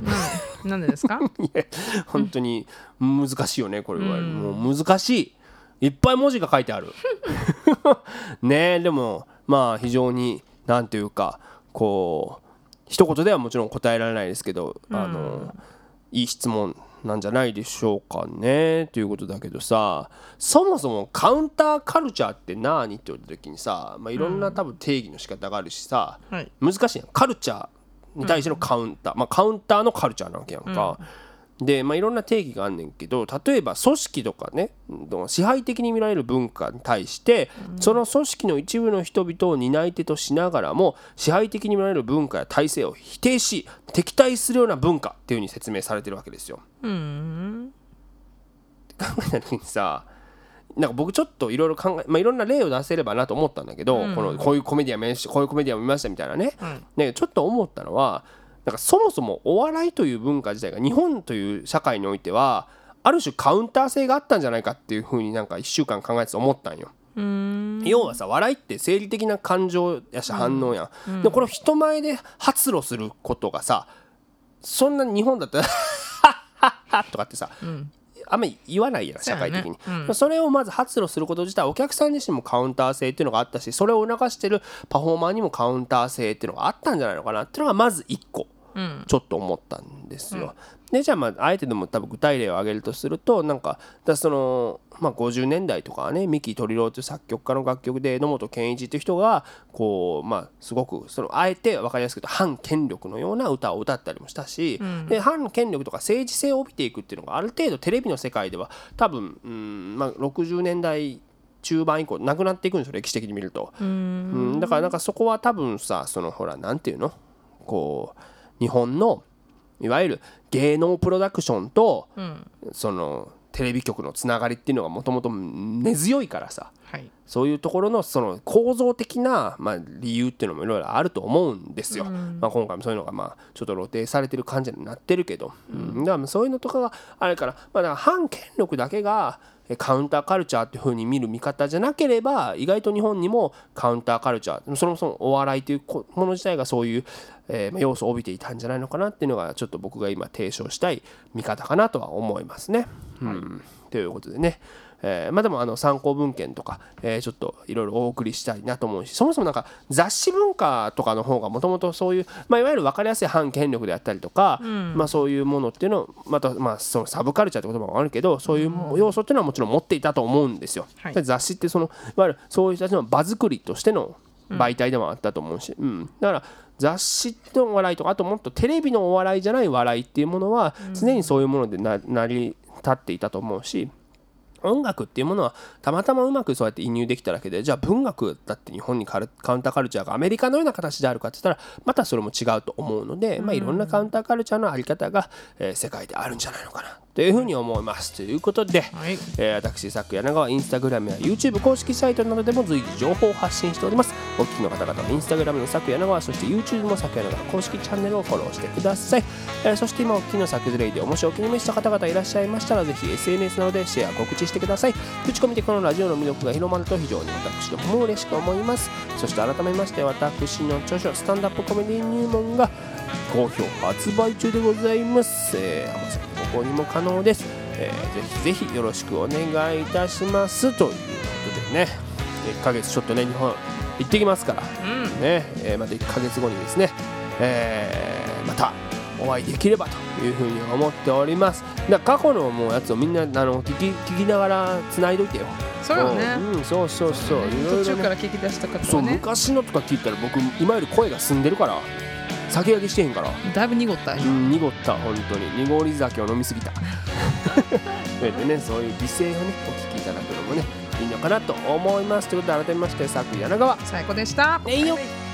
Speaker 2: なんでですか？
Speaker 1: 本当に難しいよねこれは、もう難しい。いっぱい文字が書いてある。ねえでもまあ非常になんていうかこう一言ではもちろん答えられないですけど、あのいい質問なんじゃないでしょうかねということだけどさそもそもカウンターカルチャーって何？って言った時にさ、まあ、いろんな多分定義の仕方があるしさ、
Speaker 2: はい。
Speaker 1: 難しいやん。カルチャーに対してのカウンター、まあ、カウンターのカルチャーなわけやんか、で、まあ、いろんな定義があんねんけど例えば組織とかねうん支配的に見られる文化に対して、その組織の一部の人々を担い手としながらも支配的に見られる文化や体制を否定し敵対するような文化っていうふうに説明されてるわけですよ。
Speaker 2: うーん。
Speaker 1: 考えた時にさなんか僕ちょっといろいろ考え、まあ、いろんな例を出せればなと思ったんだけど、このこういうコメディアンこういうコメディアン見ましたみたいなね、ねちょっと思ったのはなんかそもそもお笑いという文化自体が日本という社会においてはある種カウンター性があったんじゃないかっていうふうになんか1週間考えてて思ったんよ。要はさ笑いって生理的な感情やし反応やん、でこれを人前で発露することがさそんな日本だったら「ハッハッとかってさ、あんまり言わないやん社会的に。
Speaker 2: そうやね
Speaker 1: それをまず発露すること自体お客さん自身もカウンター性っていうのがあったしそれを促してるパフォーマーにもカウンター性っていうのがあったんじゃないのかなっていうのがまず1個
Speaker 2: うん。
Speaker 1: ちょっと思ったんですよ。でじゃあまああえてでも多分具体例を挙げるとするとなんかだその、まあ、50年代とかはね三木鳥郎という作曲家の楽曲で野本健一っていう人がこうまあすごくそのあえて分かりやすく言うと反権力のような歌を歌ったりもしたし、で反権力とか政治性を帯びていくっていうのがある程度テレビの世界では多分、うんまあ、60年代中盤以降なくなっていくんですよ歴史的に見ると。うん、だからなんかそこは多分さそのほらなんていうの？こう日本のいわゆる芸能プロダクションと、
Speaker 2: うん。
Speaker 1: そのテレビ局のつながりっていうのがもともと根強いからさ。
Speaker 2: はい。
Speaker 1: そういうところのその構造的な、まあ、理由っていうのもいろいろあると思うんですよ。まあ、今回もそういうのがまあちょっと露呈されてる感じになってるけど、うん、だからそういうのとかがあるから,、まあ、だから反権力だけがえカウンターカルチャーっていう風に見る見方じゃなければ意外と日本にもカウンターカルチャーそもそもお笑いというこもの自体がそういう、えーまあ要素を帯びていたんじゃないのかなっていうのがちょっと僕が今提唱したい見方かなとは思いますね。うん、ということでね、えーまあでもあの参考文献とか、えーちょっといろいろお送りしたいなと思うしそもそもなんか雑誌文化とかの方がもともとそういう、まあ、いわゆる分かりやすい反権力であったりとか、まあ、そういうものっていうのをまた、まあ、そのサブカルチャーって言葉もあるけどそういう要素っていうのはもちろん持っていたと思うんですよ。
Speaker 2: はい。
Speaker 1: で雑誌ってそのいわゆるそういう人たちの場作りとしての媒体でもあったと思うし、うん。だから雑誌の笑いとかあともっとテレビのお笑いじゃない笑いっていうものは常にそういうものでな成り立っていたと思うし音楽っていうものはたまたまうまくそうやって移入できただけでじゃあ文学だって日本にカルカウンターカルチャーがアメリカのような形であるかって言ったらまたそれも違うと思うので、まあ、いろんなカウンターカルチャーのあり方が、えー世界であるんじゃないのかなというふうに思います。ということで、
Speaker 2: はい。
Speaker 1: えー私さく柳川インスタグラムや YouTube 公式サイトなどでも随時情報を発信しております。お聞きの方々のインスタグラムのさく柳川そして YouTube もさく柳川公式チャンネルをフォローしてください、えーそして今お聞きのさくずレイディオもしお気に召した方々いらっしゃいましたらぜひ SNS などでシェア告知してください。口コミでこのラジオの魅力が広まると非常に私どもも嬉しく思います。そして改めまして私の著書スタンダップコメディ入門が好評発売中でございます、えー、Amazon の購入も可能です、えーぜひぜひよろしくお願いいたします。ということでね1ヶ月ちょっとね日本行ってきますから。
Speaker 2: うん。
Speaker 1: ね、えーまた1ヶ月後にですね、えーまたお会いできればというふうに思っております。だから過去のもうやつをみんなあの聞き聞きながら繋いどいてよ。
Speaker 2: そうよね。
Speaker 1: うん、そうそうそう。ね。
Speaker 2: 途中から聞き出した方
Speaker 1: そう昔のとか聞いたら僕今より声が澄んでるから酒焼けしてへんから。
Speaker 2: だいぶ濁った
Speaker 1: う
Speaker 2: 今
Speaker 1: ん濁った本当に。濁り酒を飲みすぎた。それでねそういう美声をねお聞きいただくのもねいいのかなと思います。ということで改めましてさく柳川。
Speaker 2: 最高でした。
Speaker 1: えいよ。
Speaker 2: はい